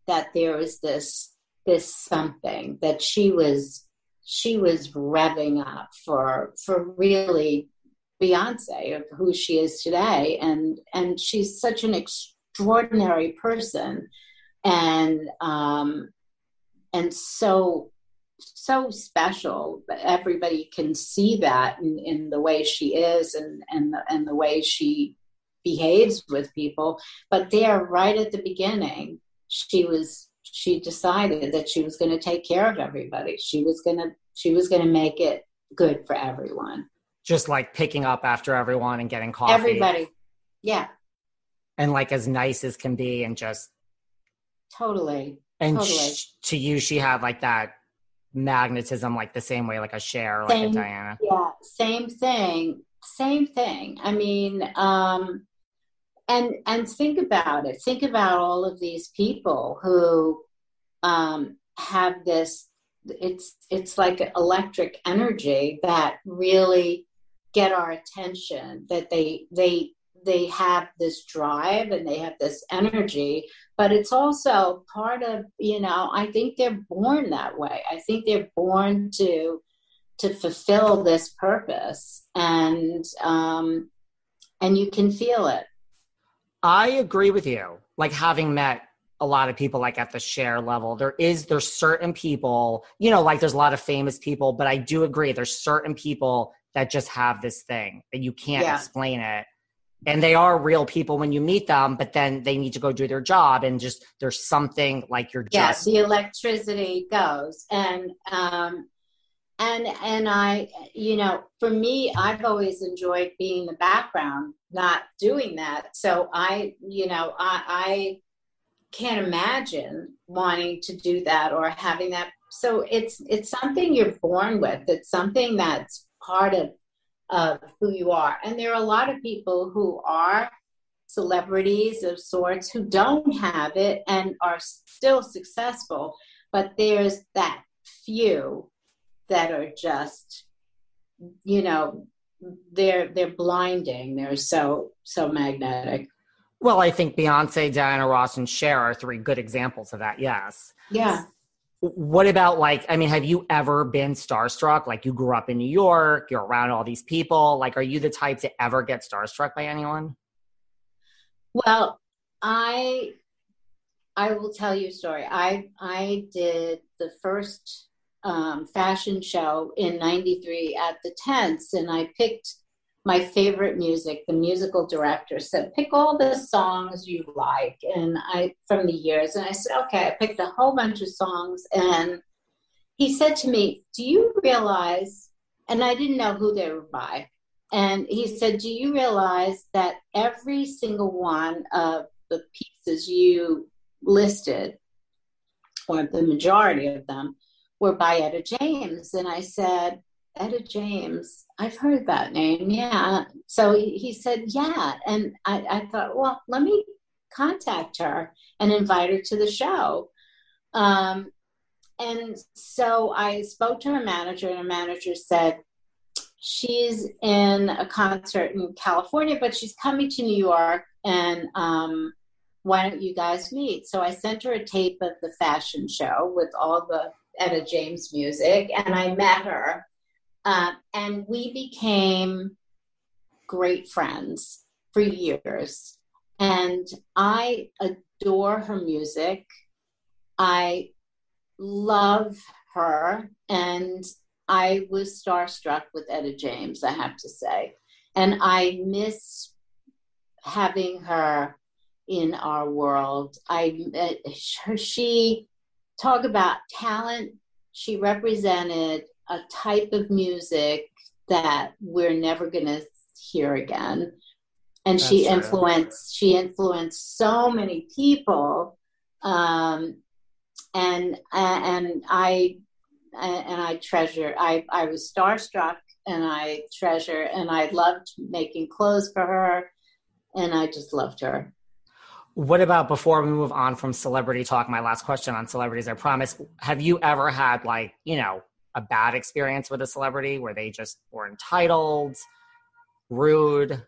S2: that there is this this something that she was she was revving up for for really Beyonce of who she is today, and and she's such an extraordinary person, and um, and so so special. Everybody can see that in, in the way she is, and and the, and the way she behaves with people. But there, right at the beginning, she was she decided that she was going to take care of everybody. She was going to she was going to make it good for everyone
S1: just like picking up after everyone and getting coffee.
S2: Everybody. Yeah.
S1: And like as nice as can be and just
S2: totally.
S1: And
S2: totally.
S1: sh- to you, she had like that magnetism, like the same way, like a Cher, like a Diana.
S2: Yeah, same thing. Same thing. I mean, um, and and think about it. Think about all of these people who um, have this. It's it's like electric energy that really get our attention that they they they have this drive and they have this energy but it's also part of you know i think they're born that way i think they're born to to fulfill this purpose and um and you can feel it
S1: i agree with you like having met a lot of people like at the Cher level there is there's certain people you know like there's a lot of famous people but i do agree there's certain people that just have this thing and you can't yeah. explain it and they are real people when you meet them but then they need to go do their job and just there's something like you're
S2: yeah,
S1: just
S2: the electricity goes and um and and i you know for me i've always enjoyed being the background not doing that. So i you know i i can't imagine wanting to do that or having that. So it's it's something you're born with. It's something that's part of of who you are. And there are a lot of people who are celebrities of sorts who don't have it and are still successful, but there's that few that are just, you know, they're they're blinding. They're so so magnetic.
S1: Well, I think Beyonce, Diana Ross, and Cher are three good examples of that. Yes.
S2: Yeah
S1: what about like i mean have you ever been starstruck like you grew up in new york you're around all these people like are you the type to ever get starstruck by anyone
S2: well i i will tell you a story i i did the first um, fashion show in 93 at the tents and i picked my favorite music, the musical director said, pick all the songs you like. And I, from the years, and I said, okay, I picked a whole bunch of songs. And he said to me, do you realize, and I didn't know who they were by. And he said, do you realize that every single one of the pieces you listed, or the majority of them, were by Etta James? And I said, Etta James. I've heard that name. Yeah. So he, he said, yeah. And I, I, thought, well, let me contact her and invite her to the show. Um, and so I spoke to her manager, and her manager said, she's in a concert in California, but she's coming to New York. And um, why don't you guys meet? So I sent her a tape of the fashion show with all the Etta James music, and I met her uh, and we became great friends for years. And I adore her music. I love her. And I was starstruck with Etta James, I have to say. And I miss having her in our world. I uh, (laughs) she talk about talent. She represented a type of music that we're never going to hear again. And That's she influenced true. she influenced so many people. Um, and and I and I treasure. I I was starstruck, and I treasure, and I loved making clothes for her, and I just loved her.
S1: What about before we move on from celebrity talk? My last question on celebrities, I promise. Have you ever had like you know a bad experience with a celebrity where they just were entitled, rude?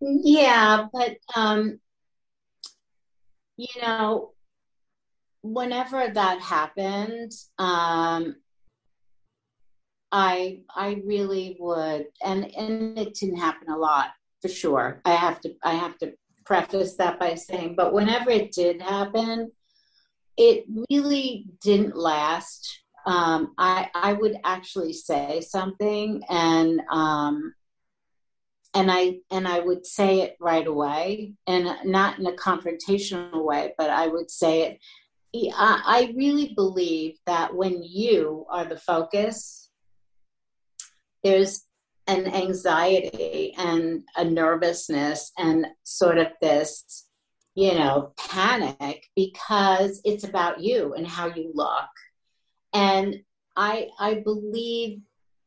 S2: Yeah, but um, you know, whenever that happened, um, I I really would, and and it didn't happen a lot for sure. I have to I have to preface that by saying, but whenever it did happen, it really didn't last. Um, I I would actually say something, and um, and I and I would say it right away, and not in a confrontational way, but I would say it I really believe that when you are the focus, there's an anxiety and a nervousness and sort of this, you know, panic because it's about you and how you look. And I I believe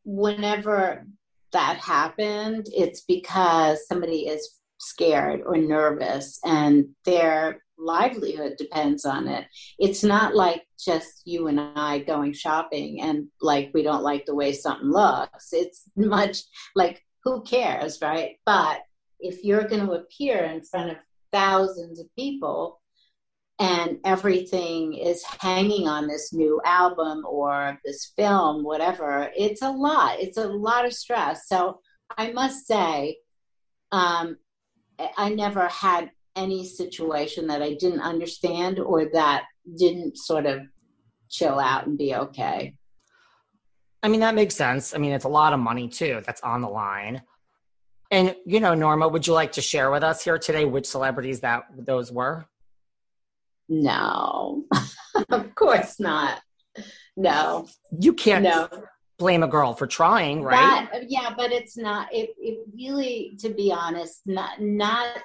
S2: whenever that happened, it's because somebody is scared or nervous and they're livelihood depends on it. It's not like just you and I going shopping and like we don't like the way something looks. It's (laughs) much like who cares, right? But if you're going to appear in front of thousands of people and everything is hanging on this new album or this film, whatever, it's a lot. It's a lot of stress. So I must say, um, I never had any situation that I didn't understand or that didn't sort of chill out and be okay.
S1: I mean, that makes sense. I mean, it's a lot of money too that's on the line. And, you know, Norma, would you like to share with us here today which celebrities that those were?
S2: No, (laughs) of course not. No.
S1: You can't no. Blame a girl for trying, right?
S2: That, yeah, but it's not, it, it really, to be honest, not, not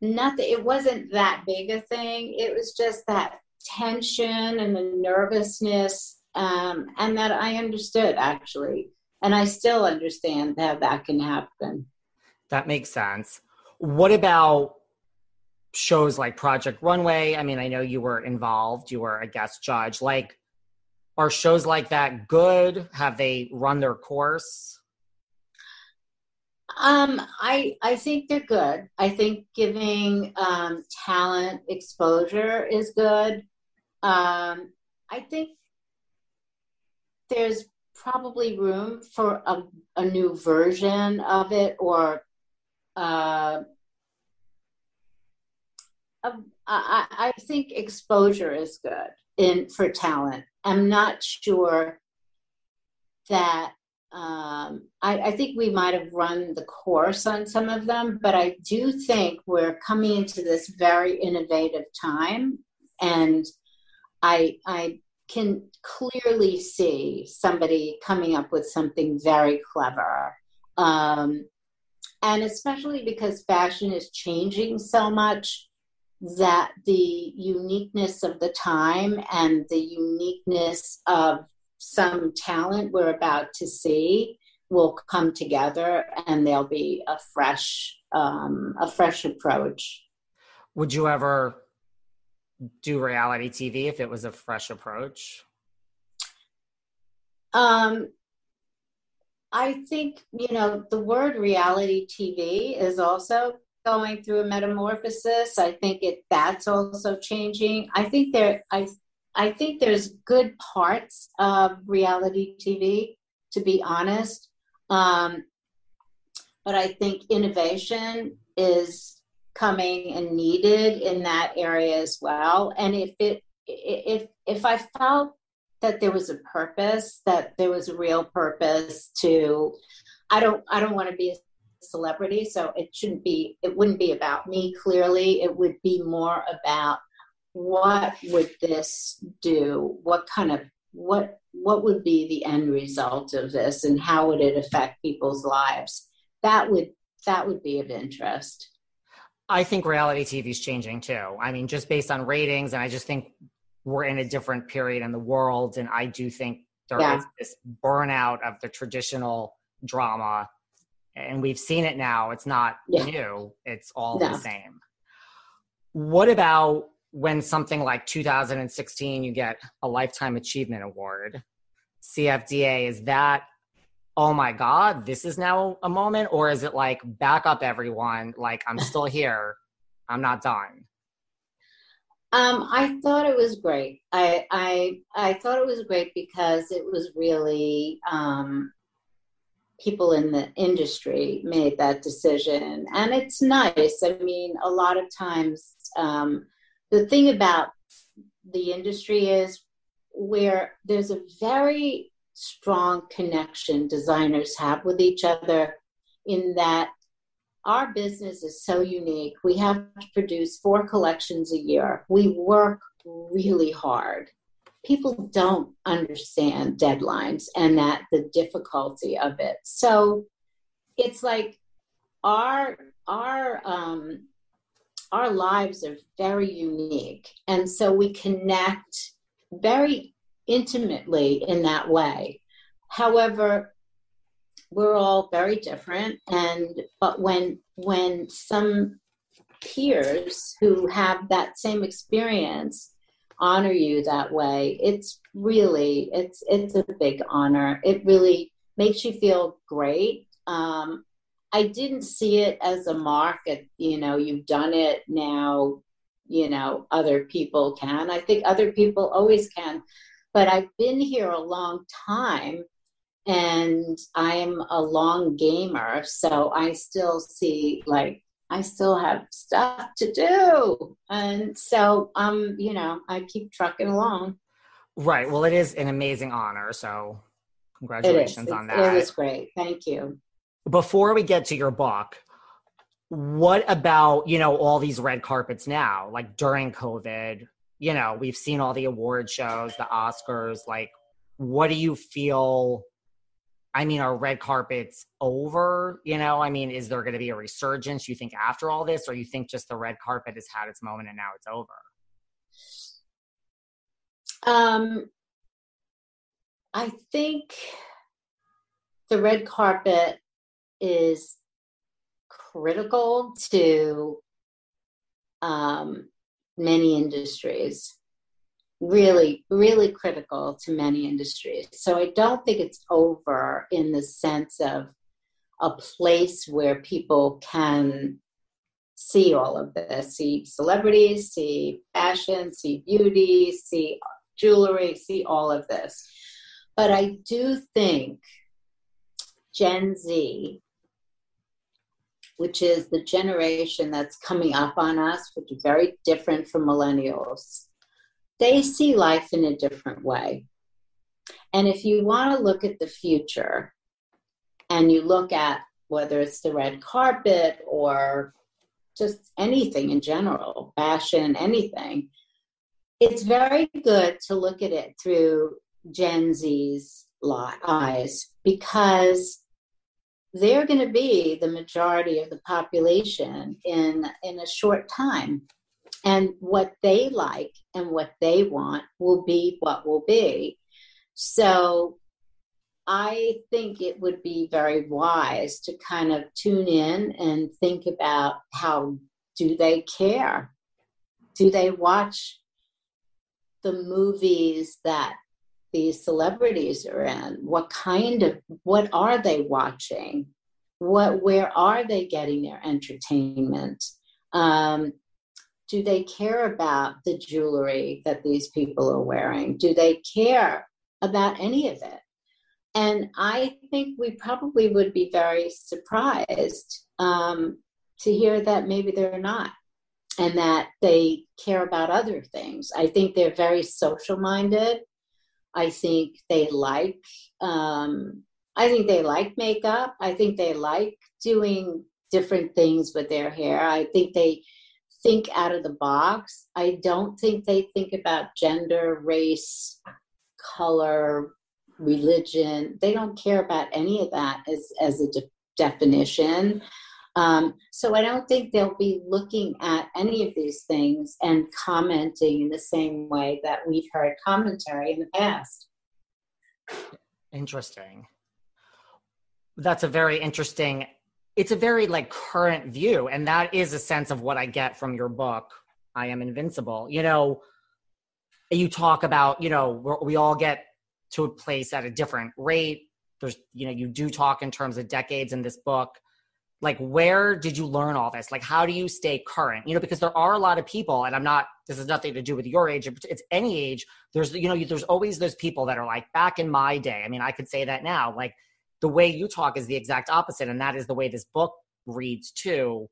S2: nothing it wasn't that big a thing. It was just that tension and the nervousness um, and that i understood actually. And i still understand how that can happen.
S1: That makes sense. What about shows like project runway? I mean i know you were involved. You were a guest judge. Like are shows like that good have they run their course
S2: um, I I think they're good. I think giving um, talent exposure is good. Um, I think there's probably room for a, a new version of it, or uh, I, I think exposure is good in for talent. I'm not sure that um, I, I, think we might have run the course on some of them, but I do think we're coming into this very innovative time, and I I can clearly see somebody coming up with something very clever. Um, and especially because fashion is changing so much that the uniqueness of the time and the uniqueness of some talent we're about to see will come together and there'll be a fresh um, a fresh approach.
S1: Would you ever do reality tv if it was a fresh approach?
S2: Um i think you know the word reality tv is also going through a metamorphosis i think it that's also changing i think there i I think there's good parts of reality TV, to be honest. Um, but I think innovation is coming and needed in that area as well. And if it if if I felt that there was a purpose, that there was a real purpose to I don't I don't want to be a celebrity, so it shouldn't be it wouldn't be about me clearly. It would be more about what would this do? What kind of what what would be the end result of this and how would it affect people's lives? That would that would be of interest.
S1: I think reality TV is changing too. I mean, just based on ratings, and I just think we're in a different period in the world, and I do think there yeah. is this burnout of the traditional drama, and we've seen it now. It's not yeah. new; it's all no. the same. What about when something like 2016 you get a lifetime achievement award? CFDA is that oh my god this is now a moment or is it like back up everyone like i'm still (laughs) here i'm not done
S2: um, I thought it was great. I, I I thought it was great because it was really um, people in the industry made that decision, and it's nice. I mean, a lot of times um, the thing about the industry is where there's a very strong connection designers have with each other in that our business is so unique. We have to produce four collections a year. We work really hard. People don't understand deadlines and that the difficulty of it. So it's like our our um, our lives are very unique, and so we connect very intimately in that way. However, we're all very different and but when when some peers who have that same experience honor you that way. It's really it's it's a big honor. It really makes you feel great. Um, i didn't see it as a mark at you know you've done it now you know other people can. I think other people always can. But I've been here a long time and I'm a long gamer. So I still see like I still have stuff to do. And so um, you know, I keep trucking along.
S1: Right. Well, it is an amazing honor. So congratulations on that.
S2: It was great. Thank you.
S1: Before we get to your book, what about, you know, all these red carpets now, like during COVID? you know, we've seen all the award shows, the Oscars. Like, what do you feel? I mean, are red carpets over? You know, I mean, is there going to be a resurgence, you think, after all this, or you think just the red carpet has had its moment and now it's over?
S2: Um, I think the red carpet is critical to um, many industries really really critical to many industries. So i don't think it's over in the sense of a place where people can see all of this see celebrities see fashion see beauty see jewelry see all of this. But i do think gen z which is the generation that's coming up on us, which is very different from millennials, they see life in a different way. And if you want to look at the future and you look at whether it's the red carpet or just anything in general, fashion, anything, it's very good to look at it through Gen Z's eyes because they're going to be the majority of the population in in a short time and what they like and what they want will be what will be. So i think it would be very wise to kind of tune in and think about how do they care? Do they watch the movies that these celebrities are in? What kind of what are they watching? What where are they getting their entertainment? Um, do they care about the jewelry that these people are wearing do they care about any of it and i think we probably would be very surprised um, to hear that maybe they're not and that they care about other things. I think they're very social minded. I think they like um, I think they like makeup. I think they like doing different things with their hair. I think they think out of the box. I don't think they think about gender, race, color, religion. They don't care about any of that as, as a de- definition. Um, so I don't think they'll be looking at any of these things and commenting in the same way that we've heard commentary in the past.
S1: Interesting. That's a very interesting. It's a very like current view, and that is a sense of what I get from your book. I am invincible. You know, you talk about you know we all get to a place at a different rate. There's you know you do talk in terms of decades in this book like where did you learn all this like how do you stay current you know because there are a lot of people and i'm not this has nothing to do with your age it's any age there's you know there's always those people that are like back in my day i mean i could say that now like the way you talk is the exact opposite and that is the way this book reads too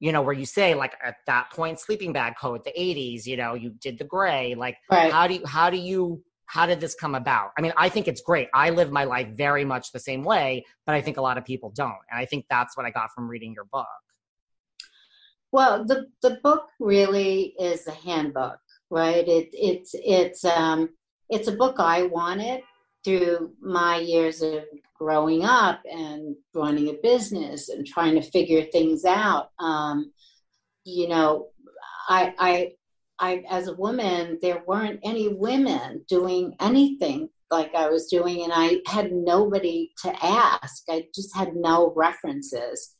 S1: you know where you say like at that point sleeping bag coat the 80s you know you did the gray like right. how do you how do you how did this come about? I mean, I think it's great. I live my life very much the same way, but I think a lot of people don't. And I think that's what I got from reading your book.
S2: Well, the, the book really is a handbook, right? It, it's, it's, um, it's a book I wanted through my years of growing up and running a business and trying to figure things out. Um, you know, I, I I, as a woman, there weren't any women doing anything like I was doing, and I had nobody to ask. I just had no references.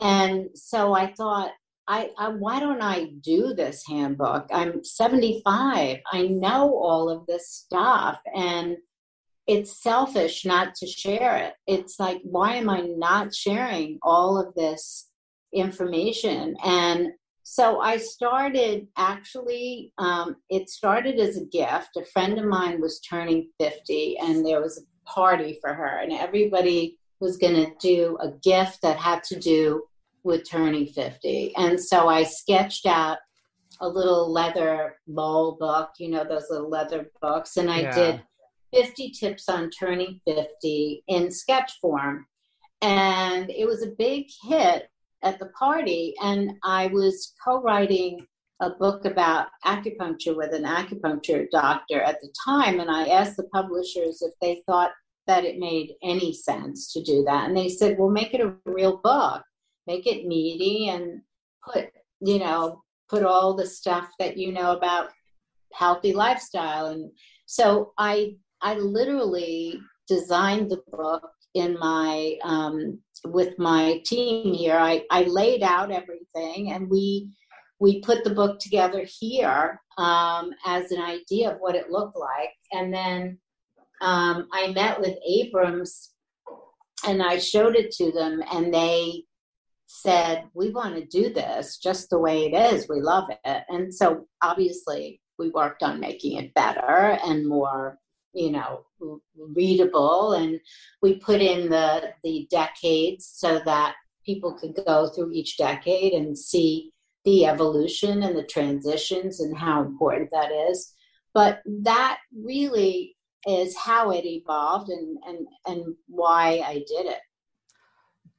S2: And so I thought, I, I, why don't I do this handbook? I'm 75. I know all of this stuff, and it's selfish not to share it. It's like, why am I not sharing all of this information? And so I started actually, um, it started as a gift. A friend of mine was turning 50, and there was a party for her, and everybody was going to do a gift that had to do with turning 50. And so I sketched out a little leather bowl book, you know, those little leather books, and I yeah. did 50 tips on turning 50 in sketch form. And it was a big hit at the party, and I was co-writing a book about acupuncture with an acupuncture doctor at the time, and I asked the publishers if they thought that it made any sense to do that, and they said, "Well, make it a real book, make it meaty, and put you know put all the stuff that you know about healthy lifestyle." And so I I literally designed the book in my um, with my team here, I, I laid out everything and we we put the book together here um, as an idea of what it looked like. And then um, I met with Abrams and I showed it to them, and they said, We want to do this just the way it is. We love it. And so obviously, we worked on making it better and more you know readable and we put in the the decades so that people could go through each decade and see the evolution and the transitions and how important that is. But that really is how it evolved and and and why i did it.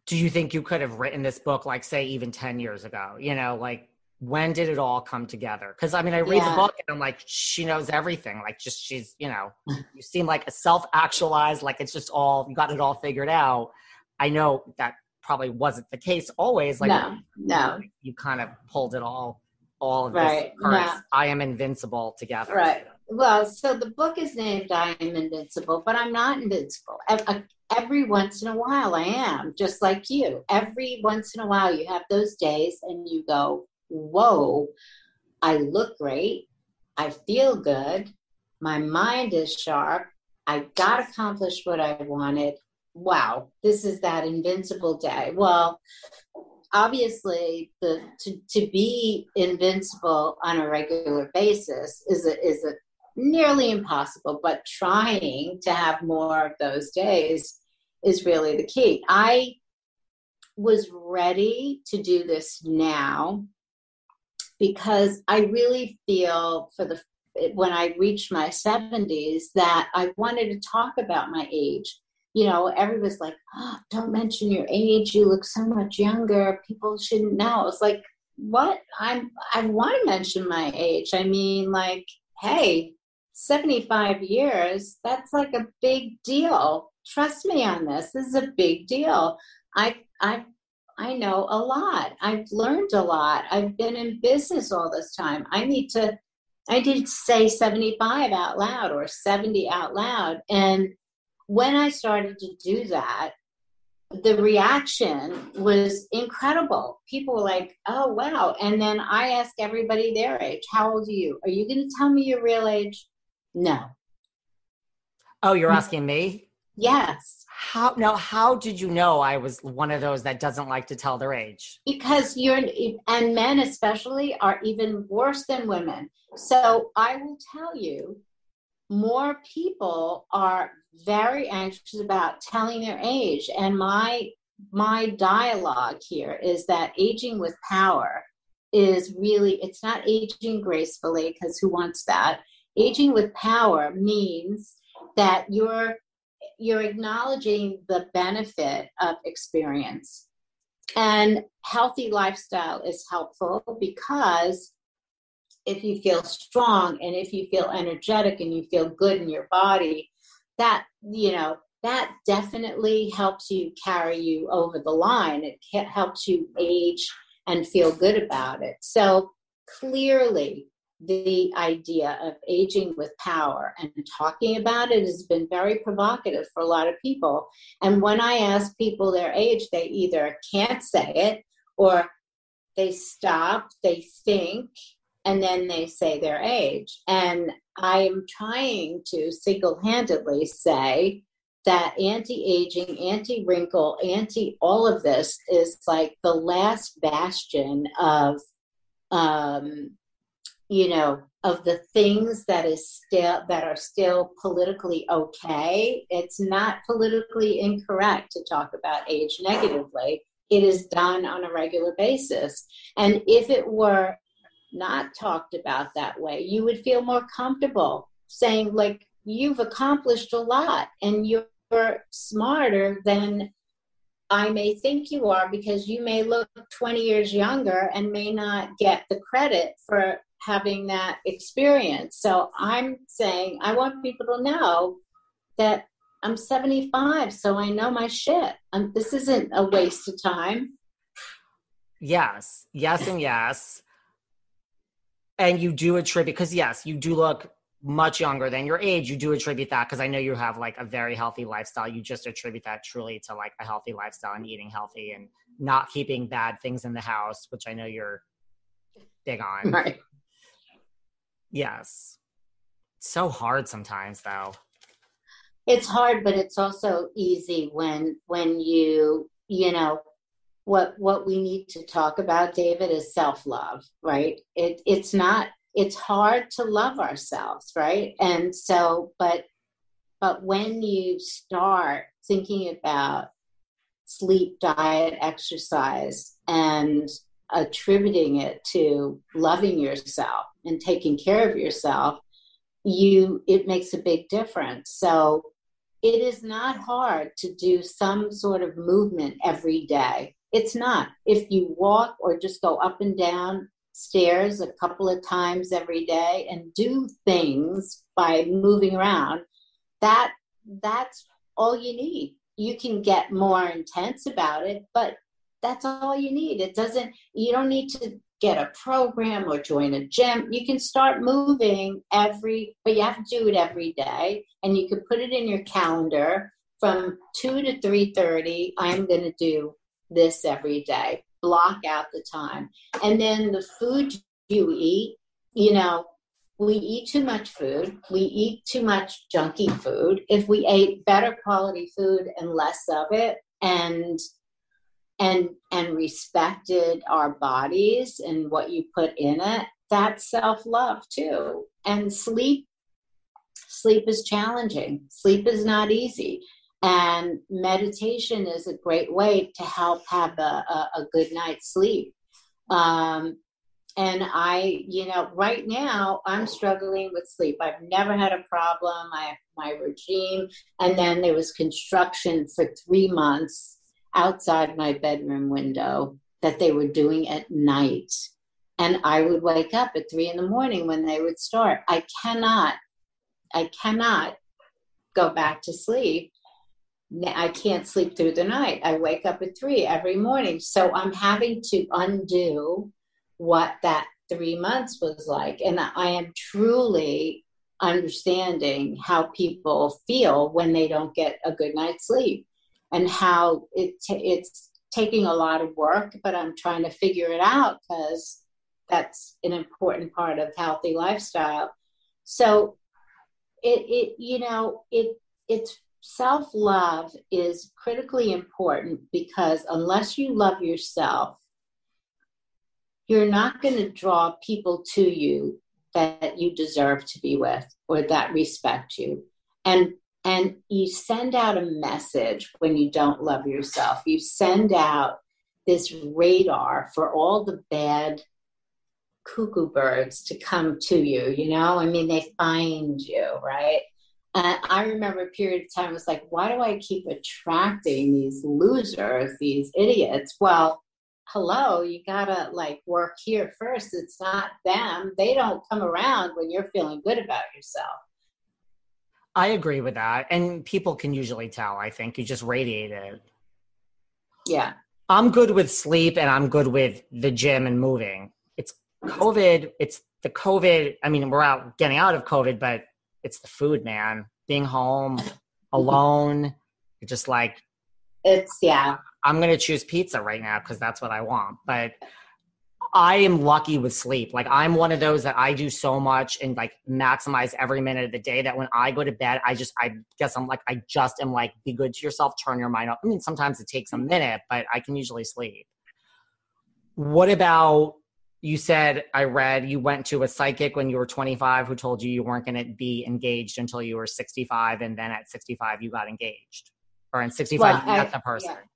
S1: Do you think you could have written this book like say even 10 years ago? You know like when did it all come together? Because I mean, I read yeah. the book and I'm like, she knows everything. Like, just she's, you know, (laughs) you seem like a self actualized, like it's just all, you got it all figured out. I know that probably wasn't the case always. Like,
S2: no, no.
S1: You, kind of pulled it all, all of right. this. No. I am invincible together.
S2: Right. Well, so the book is named I Am Invincible, but I'm not invincible. Uh, every once in a while, I am, just like you. Every once in a while, you have those days and you go, whoa, I look great. I feel good. My mind is sharp. I got accomplished what I wanted. Wow, this is that invincible day. Well, obviously, the to, to be invincible on a regular basis is a, is a nearly impossible, but trying to have more of those days is really the key. I was ready to do this now because I really feel for the when I reached my 70s that I wanted to talk about my age. You know, everybody's like, oh, don't mention your age. You look so much younger. People shouldn't know. It's like, what? I'm I want to mention my age. I mean, like, hey, 75 years, that's like a big deal. Trust me on this. This is a big deal. I I I know a lot. I've learned a lot. I've been in business all this time. I need to I did say 75 out loud or 70 out loud. And when I started to do that, the reaction was incredible. People were like, oh, wow. And then I asked everybody their age. How old are you? Are you going to tell me your real age? No.
S1: Oh, you're asking me?
S2: Yes.
S1: How now? How did you know I was one of those that doesn't like to tell their age?
S2: Because you're and men especially are even worse than women. So I will tell you, more people are very anxious about telling their age, and my my dialogue here is that aging with power is really it's not aging gracefully because who wants that aging with power means that you're you're acknowledging the benefit of experience. And healthy lifestyle is helpful because if you feel strong and if you feel energetic and you feel good in your body, that, you know, that definitely helps you carry you over the line. It helps you age and feel good about it. So clearly, the idea of aging with power and talking about it has been very provocative for a lot of people. And when I ask people their age, they either can't say it or they stop, they think, and then they say their age. And I am trying to single handedly say that anti aging, anti wrinkle, anti all of this is like the last bastion of um, you know of the things that is still that are still politically okay it's not politically incorrect to talk about age negatively. It is done on a regular basis. And if it were not talked about that way you would feel more comfortable saying like you've accomplished a lot and you're smarter than I may think you are because you may look 20 years younger and may not get the credit for having that experience. So I'm saying I want people to know that I'm 75, so I know my shit. Um, this isn't a waste of time.
S1: Yes, yes, and yes. And you do attribute, because yes, you do look much younger than your age. You do attribute that because I know you have like a very healthy lifestyle. You just attribute that truly to like a healthy lifestyle and eating healthy and not keeping bad things in the house, which I know you're big on.
S2: Right.
S1: Yes. So hard sometimes though.
S2: It's hard, but it's also easy when when you, you know, what what we need to talk about, David, is self-love, right? It it's not it's hard to love ourselves, right? And so but but when you start thinking about sleep, diet, exercise, and attributing it to loving yourself and taking care of yourself you it makes a big difference. So it is not hard to do some sort of movement every day. It's not. If you walk or just go up and down stairs a couple of times every day and do things by moving around that that's all you need. You can get more intense about it but that's all you need. It doesn't, you don't need to get a program or join a gym. You can start moving every, but you have to do it every day. And you can put it in your calendar from 2 to 3.30, I'm going to do this every day. Block out the time. And then the food you eat, you know, we eat too much food. We eat too much junky food. If we ate better quality food and less of it, and and and respected our bodies and what you put in it that's self-love too and sleep sleep is challenging sleep is not easy And meditation is a great way to help have a, a, a good night's sleep. Um, and I, you know, right now I'm struggling with sleep. I've never had a problem. I have my regime, and then there was construction for three months outside my bedroom window that they were doing at night. And I would wake up at three in the morning when they would start. I cannot, I cannot go back to sleep. I can't sleep through the night. I wake up at three every morning. So I'm having to undo what that three months was like. And I am truly understanding how people feel when they don't get a good night's sleep and how it t- it's taking a lot of work, but I'm trying to figure it out because that's an important part of healthy lifestyle. So it, it you know, it it's self love is critically important because unless you love yourself, you're not going to draw people to you that you deserve to be with or that respect you. And and you send out a message when you don't love yourself. You send out this radar for all the bad cuckoo birds to come to you, you know? I mean, they find you, right? And I remember a period of time, it was like, why do I keep attracting these losers, these idiots? Well, hello, you gotta like work here first. It's not them. They don't come around when you're feeling good about yourself.
S1: I agree with that. And people can usually tell, I think. You just radiate it.
S2: Yeah.
S1: I'm good with sleep and I'm good with the gym and moving. It's COVID. It's the COVID. I mean, we're out getting out of COVID, but it's the food, man. Being home (laughs) alone, just like
S2: it's yeah.
S1: I'm gonna choose pizza right now because that's what I want. But I am lucky with sleep. Like I'm one of those that I do so much and like maximize every minute of the day that when I go to bed, I just I guess I'm like I just am like be good to yourself, turn your mind off. I mean, sometimes it takes a mm-hmm. minute, but I can usually sleep. What about you said I read you went to a psychic when you were 25 who told you you weren't going to be engaged until you were 65 and then at 65 you got engaged or in 65 well, you met the person. Yeah.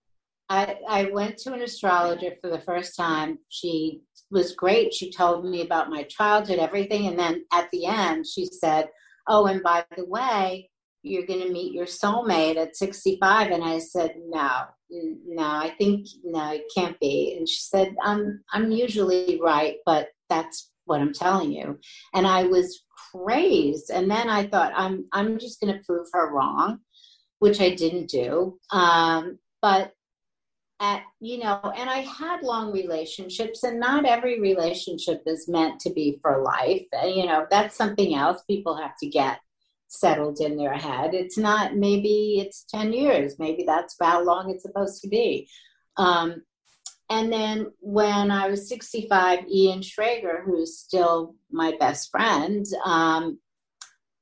S2: I, I went to an astrologer for the first time. She was great. She told me about my childhood, everything. And then at the end, she said, Oh, and by the way, you're going to meet your soulmate at 65. And I said, No, no, I think, no, it can't be. And she said, I'm, I'm usually right, but that's what I'm telling you. And I was crazed. And then I thought, I'm, I'm just going to prove her wrong, which I didn't do. Um, but at you know and i had long relationships and not every relationship is meant to be for life. You know that's something else people have to get settled in their head. It's not maybe it's 10 years. Maybe that's how long it's supposed to be. Um, and then when i was 65 ian schrager who's still my best friend um,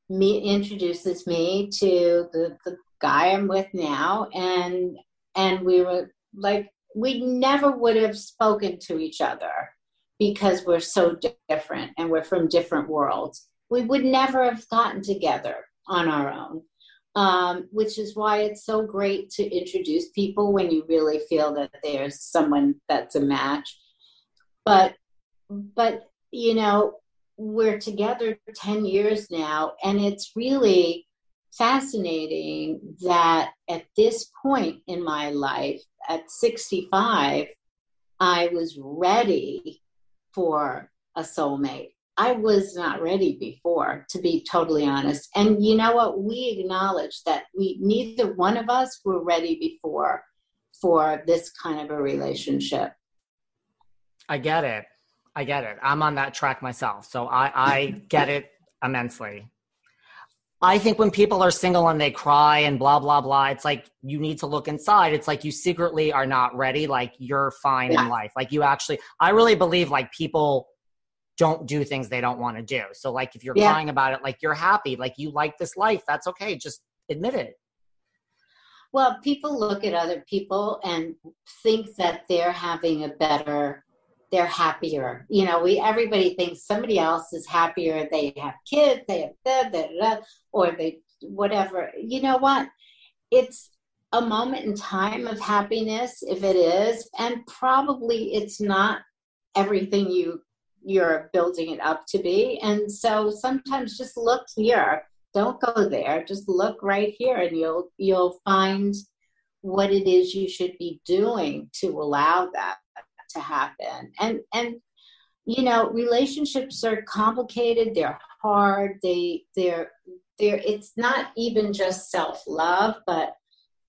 S2: me introduces me to the, the guy i'm with now. And and we were like we never would have spoken to each other because we're so different and we're from different worlds. We would never have gotten together on our own, um, which is why it's so great to introduce people when you really feel that there's someone that's a match. But, but you know, we're together 10 years now, and it's really fascinating that at this point in my life, at 65, I was ready for a soulmate. I was not ready before, to be totally honest. And you know what? We acknowledge that we neither one of us were ready before for this kind of a relationship.
S1: I get it. I get it. I'm on that track myself. So I, I get it immensely. I think when people are single and they cry and blah blah blah, it's like you need to look inside. It's like you secretly are not ready. Like you're fine yeah. in life. Like you actually, I really believe like people don't do things they don't want to do. So like if you're yeah. crying about it, like you're happy, like you like this life, that's okay. Just admit it.
S2: Well, people look at other people and think that they're having a better they're happier. You know, we everybody thinks somebody else is happier. They have kids, they have da, da, da, or they whatever. You know what? It's a moment in time of happiness if it is and probably it's not everything you you're building it up to be and so sometimes just look here don't go there just look right here and you'll you'll find what it is you should be doing to allow that to happen and and you know relationships are complicated they're hard they they're they're it's not even just self-love but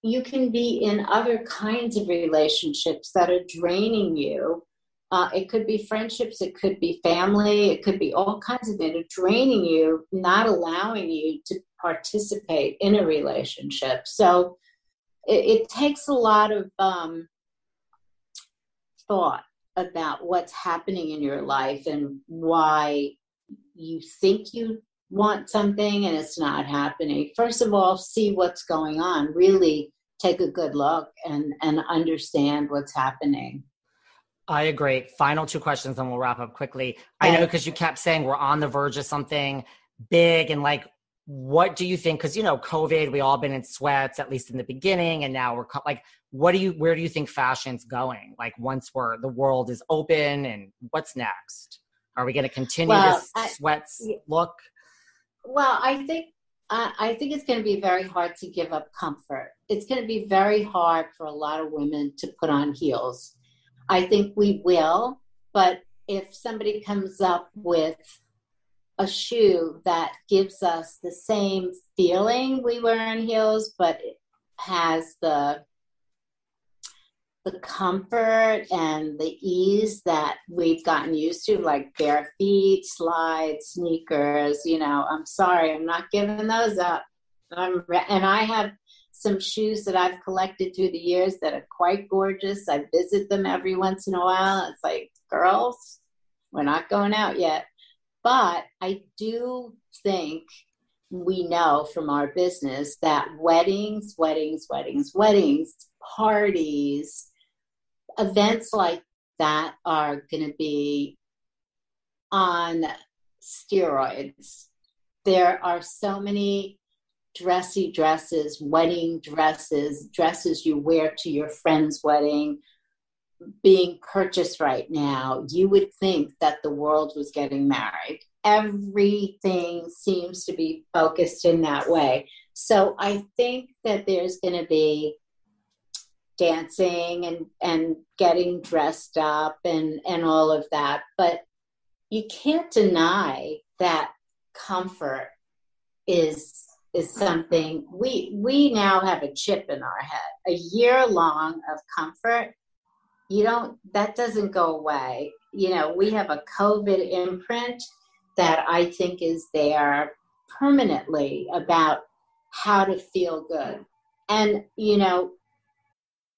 S2: you can be in other kinds of relationships that are draining you uh, it could be friendships, it could be family, it could be all kinds of things draining you, not allowing you to participate in a relationship. So it, it takes a lot of um, thought about what's happening in your life and why you think you want something and it's not happening. First of all, see what's going on. Really take a good look and, and understand what's happening.
S1: I agree. Final two questions, and we'll wrap up quickly. I know because you kept saying we're on the verge of something big, and like, what do you think? Because you know, COVID, we all been in sweats at least in the beginning, and now we're like, what do you? Where do you think fashion's going? Like, once we're the world is open, and what's next? Are we going to continue well, this I, sweats look?
S2: Well, I think I think it's going to be very hard to give up comfort. It's going to be very hard for a lot of women to put on heels I think we will, but if somebody comes up with a shoe that gives us the same feeling we wear in heels, but it has the the comfort and the ease that we've gotten used to, like bare feet, slides, sneakers. You know, I'm sorry, I'm not giving those up. I'm and I have some shoes that I've collected through the years that are quite gorgeous. I visit them every once in a while. It's like, girls, we're not going out yet. But I do think we know from our business that weddings, weddings, weddings, weddings, parties, events like that are going to be on steroids. There are so many dressy dresses, wedding dresses, dresses you wear to your friend's wedding being purchased right now, you would think that the world was getting married. Everything seems to be focused in that way. So I think that there's going to be dancing and, and getting dressed up and, and all of that. But you can't deny that comfort is is something we we now have a chip in our head a year long of comfort you don't that doesn't go away. You know we have a covid imprint that i think is there permanently about how to feel good. And you know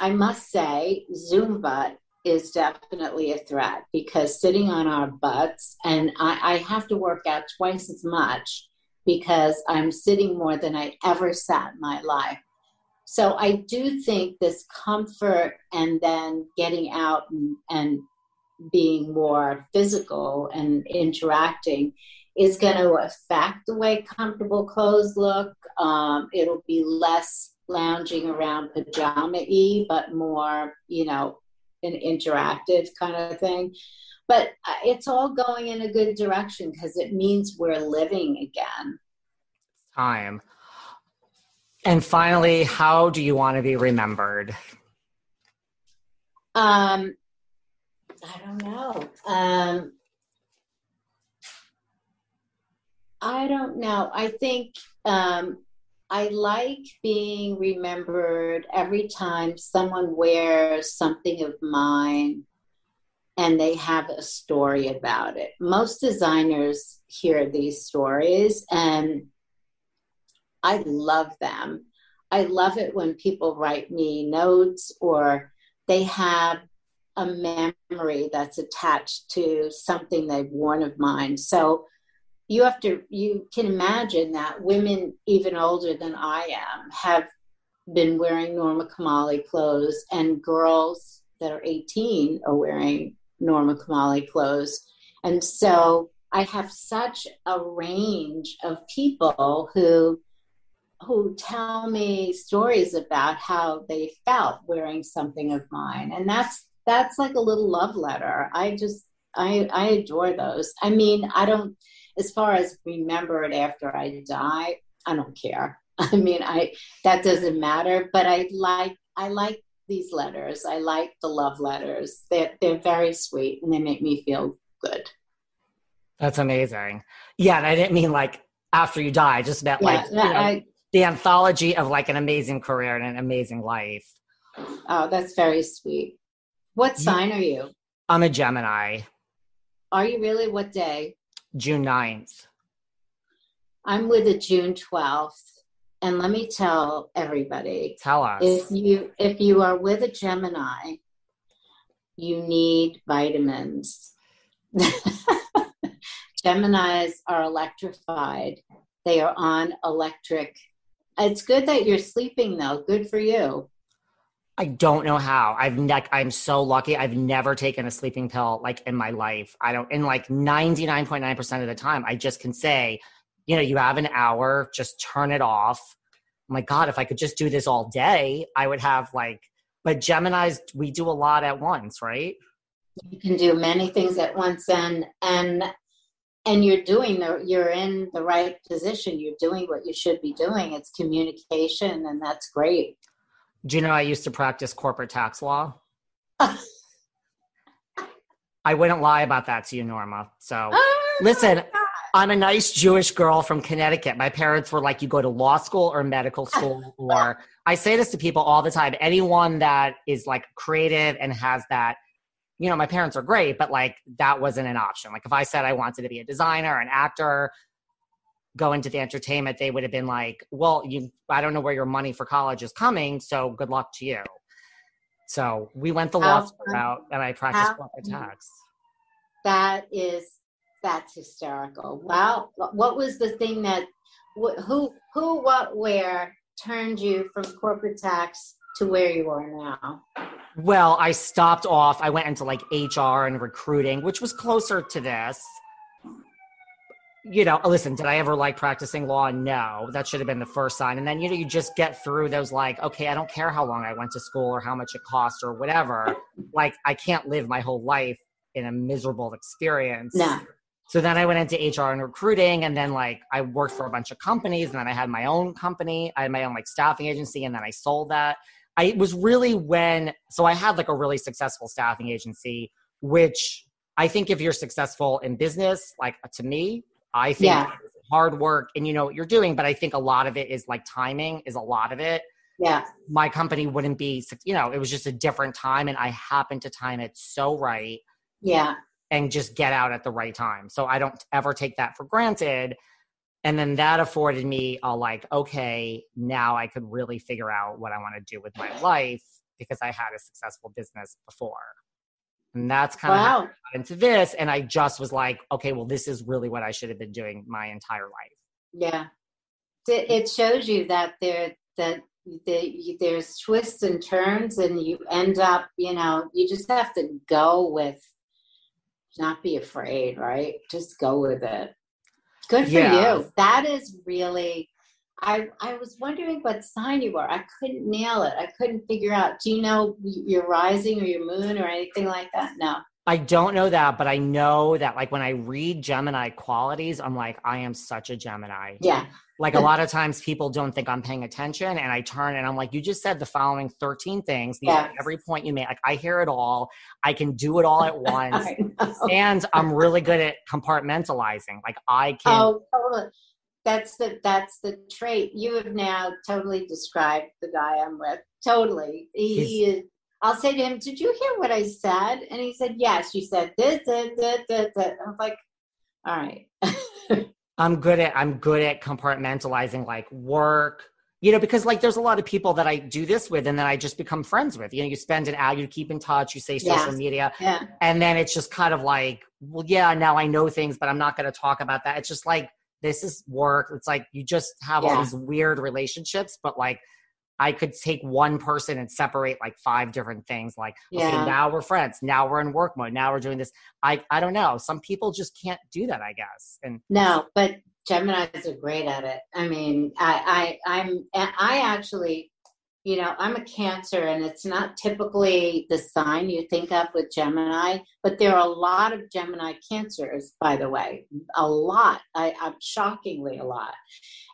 S2: I must say, Zumba is definitely a threat because sitting on our butts, and I, I, have to work out twice as much because I'm sitting more than I ever sat in my life. So I do think this comfort and then getting out and, and being more physical and interacting is going to affect the way comfortable clothes look. Um, it'll be less lounging around pajama y, but more, you know, an interactive kind of thing. But uh, it's all going in a good direction because it means we're living again.
S1: Time. And finally, how do you want to be remembered?
S2: Um, I don't know. Um, I don't know. I think um, I like being remembered every time someone wears something of mine and they have a story about it. Most designers hear these stories and I love them. I love it when people write me notes or they have a memory that's attached to something they've worn of mine. So you have to you can imagine that women even older than I am have been wearing Norma Kamali clothes and girls that are 18 are wearing Norma Kamali clothes. And so I have such a range of people who who tell me stories about how they felt wearing something of mine. And that's that's like a little love letter. I just I I adore those. I mean, I don't as far as remember it after I die, I don't care. (laughs) I mean, I that doesn't matter, but I like I like these letters. I like the love letters. They're they're very sweet and they make me feel good.
S1: That's amazing. Yeah, and I didn't mean like after you die. I just meant
S2: Yeah,
S1: like
S2: no,
S1: you know,
S2: I-
S1: the anthology of like an amazing career and an amazing life.
S2: Oh, that's very sweet. What sign are you?
S1: I'm a Gemini,
S2: Are you really? What day?
S1: June 9th.
S2: I'm with a June 12th. And let me tell everybody
S1: Tell us.
S2: if you if you are with a Gemini, you need vitamins. (laughs) Geminis are electrified. They are on electric. It's good that you're sleeping though. Good for you.
S1: I don't know how. I've ne- I'm so lucky. I've never taken a sleeping pill like in my life. I don't. In like 99.9% of the time, I just can say, you know, you have an hour, just turn it off. Oh my God, if I could just do this all day, I would have like. But Gemini's, we do a lot at once, right?
S2: You can do many things at once, and and and you're doing the you're in the right position. You're doing what you should be doing. It's communication, and that's great.
S1: Do you know I used to practice corporate tax law? I wouldn't lie about that to you, Norma. So listen, I'm a nice Jewish girl from Connecticut. My parents were like, you go to law school or medical school, (laughs) or I say this to people all the time. Anyone that is like creative and has that, you know, my parents are great, but like that wasn't an option. Like if I said I wanted to be a designer, an actor, go into the entertainment, they would have been like, well, you, I don't know where your money for college is coming, so good luck to you. So we went the law
S2: um,
S1: school route, and I practiced um,
S2: How
S1: corporate tax.
S2: That is that's hysterical. Wow. What what was the thing that who who what where turned you from corporate tax to where you are now?
S1: Well, I stopped off. I went into like HR and recruiting, which was closer to this. You know, listen, did I ever like practicing law? No. That should have been the first sign. And then, you know, you just get through those like, okay, I don't care how long I went to school or how much it cost or whatever. Like, I can't live my whole life in a miserable experience.
S2: No.
S1: So then I went into HR and recruiting, and then like I worked for a bunch of companies, and then I had my own company. I had my own like staffing agency, and then I sold that. I it was really when so I had like a really successful staffing agency, which I think if you're successful in business, like to me, I think
S2: Yeah.
S1: hard work and you know what you're doing, but I think a lot of it is like timing is a lot of it.
S2: Yeah.
S1: My company wouldn't be, you know, it was just a different time, and I happened to time it so right
S2: Yeah.
S1: and just get out at the right time. So I don't ever take that for granted. And then that afforded me a like, okay, now I could really figure out what I want to do with my life because I had a successful business before. And that's kind of how I got into this. And I just was like, okay, well, this is really what I should have been doing my entire life.
S2: Yeah. It it shows you that there that the, there's twists and turns and you end up, you know, you just have to go with not be afraid, right? Just go with it. Good for
S1: Yeah.
S2: you. That is really I I was wondering what sign you were. I couldn't nail it. I couldn't figure out. Do you know your rising or your moon or anything like that? No.
S1: I don't know that, but I know that like when I read Gemini qualities, I'm like, I am such a Gemini.
S2: Yeah.
S1: Like a lot of times people don't think I'm paying attention and I turn and I'm like, you just said the following 13 things.
S2: Yes.
S1: every point you made. Like I hear it all. I can do it all at (laughs) once. And I'm really good at compartmentalizing. Like I can
S2: Oh, totally. That's the that's the trait. You have now totally described the guy I'm with. Totally. He, he is. I'll say to him, "Did you hear what I said?" And he said, "Yes." You said this, this, this, this. this. I'm like, "All right." (laughs)
S1: I'm good at I'm good at compartmentalizing like work, you know, because like there's a lot of people that I do this with and then I just become friends with. You know, you spend an hour, you keep in touch, you say social
S2: Yeah.
S1: media,
S2: Yeah.
S1: and then it's just kind of like, well, yeah, now I know things, but I'm not going to talk about that. It's just like this is work. It's like you just have all these weird relationships, but like I could take one person and separate like five different things. Like, okay,
S2: Yeah.
S1: now we're friends. Now we're in work mode. Now we're doing this. I I don't know. Some people just can't do that. I guess. And
S2: No, but Gemini's are great at it. I mean, I, I, I'm, I actually, you know, I'm a Cancer, and it's not typically the sign you think of with Gemini, but there are a lot of Gemini Cancers, by the way, a lot. I, I'm shockingly a lot,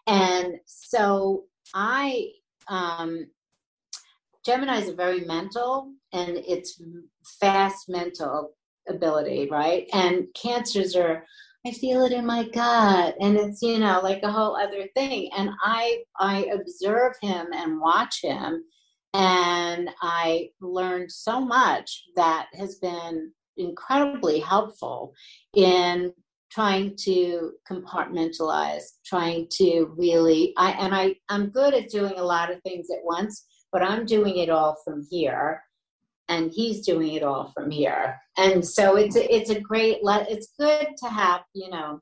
S2: and so I, um, Gemini's are very mental, and it's fast mental ability, right? And Cancers are I feel it in my gut and it's you know like a whole other thing and I I observe him and watch him and I learned so much that has been incredibly helpful in trying to compartmentalize trying to really I and I I'm good at doing a lot of things at once but I'm doing it all from here and he's doing it all from here and so it's a, it's a great le- it's good to have you know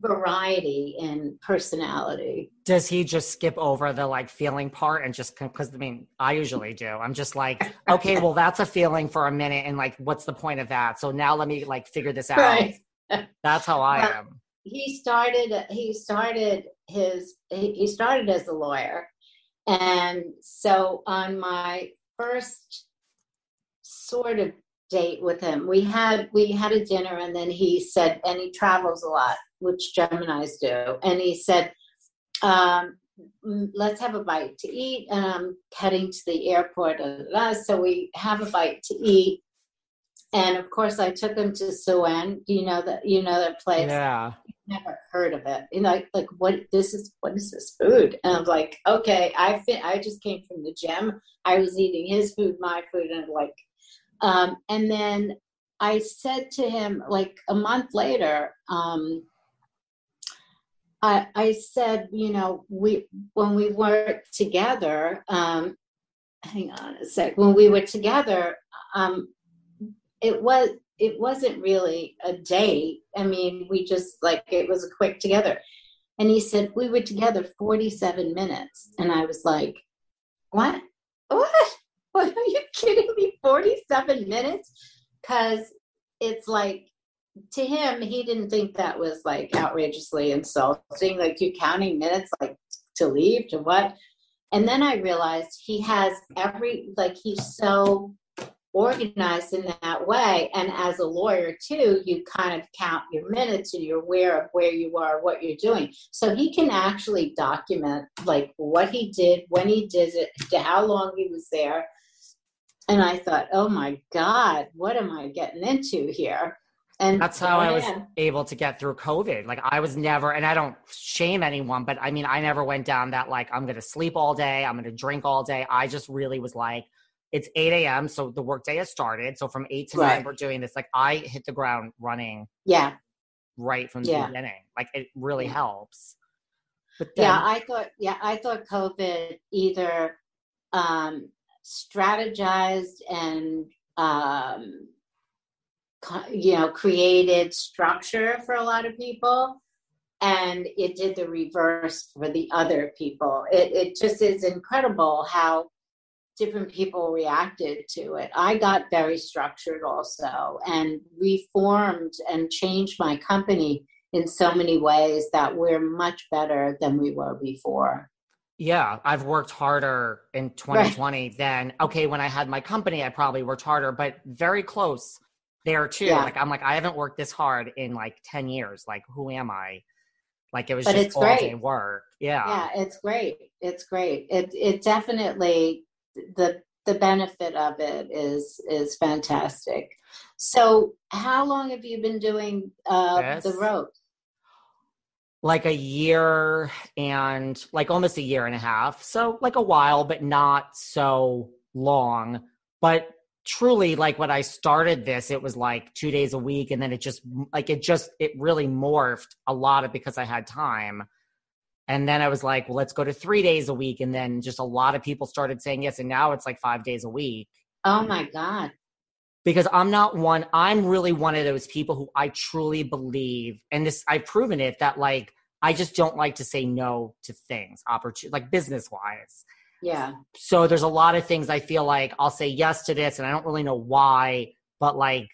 S2: variety in personality
S1: does he just skip over the like feeling part and just because I mean I usually do. I'm just like, okay, well that's a feeling for a minute, and like, what's the point of that? So now let me like figure this out.
S2: Right. (laughs)
S1: That's how I
S2: Well,
S1: am.
S2: he started he started his he he started as a lawyer and so on my first sort of date with him we had we had a dinner and then he said and he travels a lot which geminis do and he said um "Mm, let's have a bite to eat and i'm heading to the airport da, da, da." so we have a bite to eat and of course i took him to do you know that you know that place
S1: Yeah.
S2: never heard of it. You know, like, like what this is what is this food? And I'm like, okay, I fit I just came from the gym. I was eating his food, my food, and I'm like um and then I said to him like a month later, um I I said, you know, we when we worked together, um hang on a sec, when we were together, um it was it wasn't really a date. I mean, we just like it was a quick together. And he said we were together 47 minutes, and I was like, "What? What? (laughs) What are you kidding me? 47 minutes?" Because it's like to him, he didn't think that was like outrageously insulting. Like you counting minutes, like to leave to what? And then I realized he has every like he's so organized in that way. And as a lawyer, too, you kind of count your minutes and you're aware of where you are, what you're doing. So he can actually document like what he did, when he did it, to how long he was there. And I thought, oh my God, what am I getting into here? And
S1: That's how I was able to get through COVID. Like I was never, and I don't shame anyone, but I mean, I never went down that like I'm going to sleep all day, I'm going to drink all day. I just really was like, it's 8 a.m. So the workday has started. So from 8 to 9, we're doing this. Like I hit the ground running
S2: yeah.
S1: right from the
S2: Yeah.
S1: beginning. Like it really
S2: Yeah.
S1: helps. But then,
S2: yeah i thought yeah i thought covid either um strategized and um you know created structure for a lot of people. And it did the reverse for the other people. It, it just is incredible how different people reacted to it. I got very structured also and reformed and changed my company in so many ways that we're much better than we were before.
S1: Yeah, I've worked harder in 2020 than, okay, when I had my company, I probably worked harder, but very close there too.
S2: Yeah.
S1: Like I'm like, I haven't worked this hard in like 10 years. Like, who am I? Like it was
S2: But
S1: just all
S2: great.
S1: day work. Yeah.
S2: Yeah, it's great. It's great. It it definitely the the benefit of it is is fantastic. So, how long have you been doing uh, the
S1: This? Like a year and like almost a year and a half. So like a while, but not so long. But truly, like when I started this, it was like two days a week. And then it just, like, it just, it really morphed a lot of because I had time. And then I was like, well, let's go to three days a week. And then just a lot of people started saying yes. And now it's like five days a week.
S2: Oh my God.
S1: Because I'm not one, I'm really one of those people who I truly believe, and this, I've proven it that like, I just don't like to say no to things, opportunity, like business wise.
S2: Yeah.
S1: So there's a lot of things I feel like I'll say yes to this, and I don't really know why, but like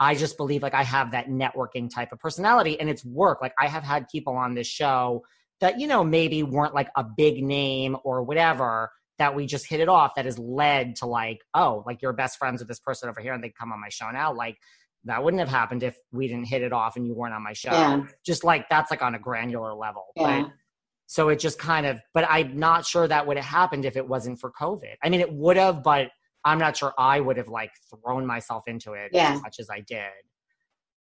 S1: I just believe like I have that networking type of personality, and it's work. Like I have had people on this show that you know maybe weren't like a big name or whatever that we just hit it off that has led to like oh like you're best friends with this person over here and they come on my show now like that wouldn't have happened if we didn't hit it off and you weren't on my show
S2: Yeah.
S1: just like that's like on a granular level
S2: Yeah.
S1: but so it just kind of but i'm not sure that would have happened if it wasn't for covid i mean it would have but i'm not sure i would have like thrown myself into it
S2: Yeah.
S1: as much as i did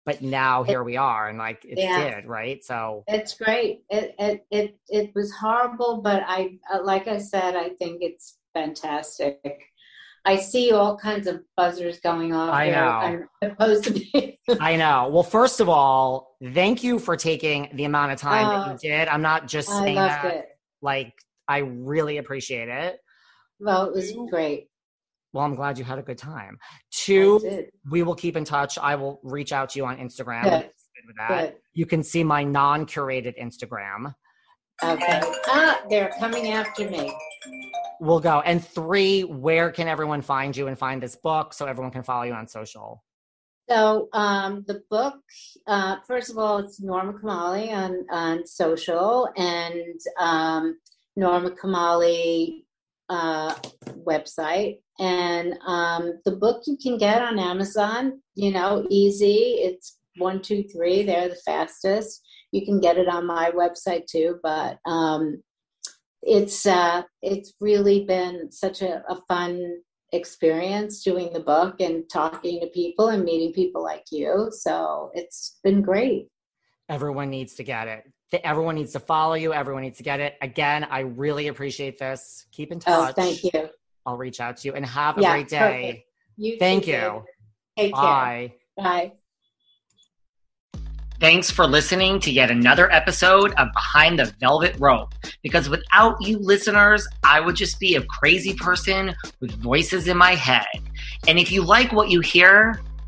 S1: but now here we are and like it
S2: Yeah.
S1: did right so
S2: It's great. It it it it was horrible, but I uh, like I said, I think it's fantastic. I see all kinds of buzzers going off.
S1: I know.
S2: I'm supposed to be. (laughs)
S1: I know. Well, first of all, thank you for taking the amount of time that
S2: Oh,
S1: you did. I'm not just
S2: I
S1: saying
S2: loved
S1: that.
S2: it.
S1: Like, I really appreciate it.
S2: Well, it was great.
S1: Well, I'm glad you had a good time. Two, we will keep in touch. I will reach out to you on Instagram.
S2: Good.
S1: With that.
S2: Good.
S1: You can see my non-curated Instagram.
S2: Okay. Ah, they're coming after me.
S1: We'll go. And three, where can everyone find you and find this book so everyone can follow you on social?
S2: So um, the book, uh, first of all, it's Norma Kamali on on social and um, Norma Kamali uh, website, and um, the book you can get on Amazon. You know, easy. It's one, two, three. They're the fastest. You can get it on my website too, but um, it's uh, it's really been such a, a fun experience doing the book and talking to people and meeting people like you. So it's been great.
S1: Everyone needs to get it. Th- Everyone needs to follow you. Everyone needs to get it. Again, I really appreciate this. Keep in touch.
S2: Oh, thank you.
S1: I'll reach out to you and have a
S2: Yeah,
S1: great day.
S2: perfect. You
S1: Thank
S2: David.
S1: you.
S2: Take care.
S1: Bye.
S2: Bye.
S1: Thanks for listening to yet another episode of Behind the Velvet Rope. Because without you listeners, I would just be a crazy person with voices in my head. And if you like what you hear,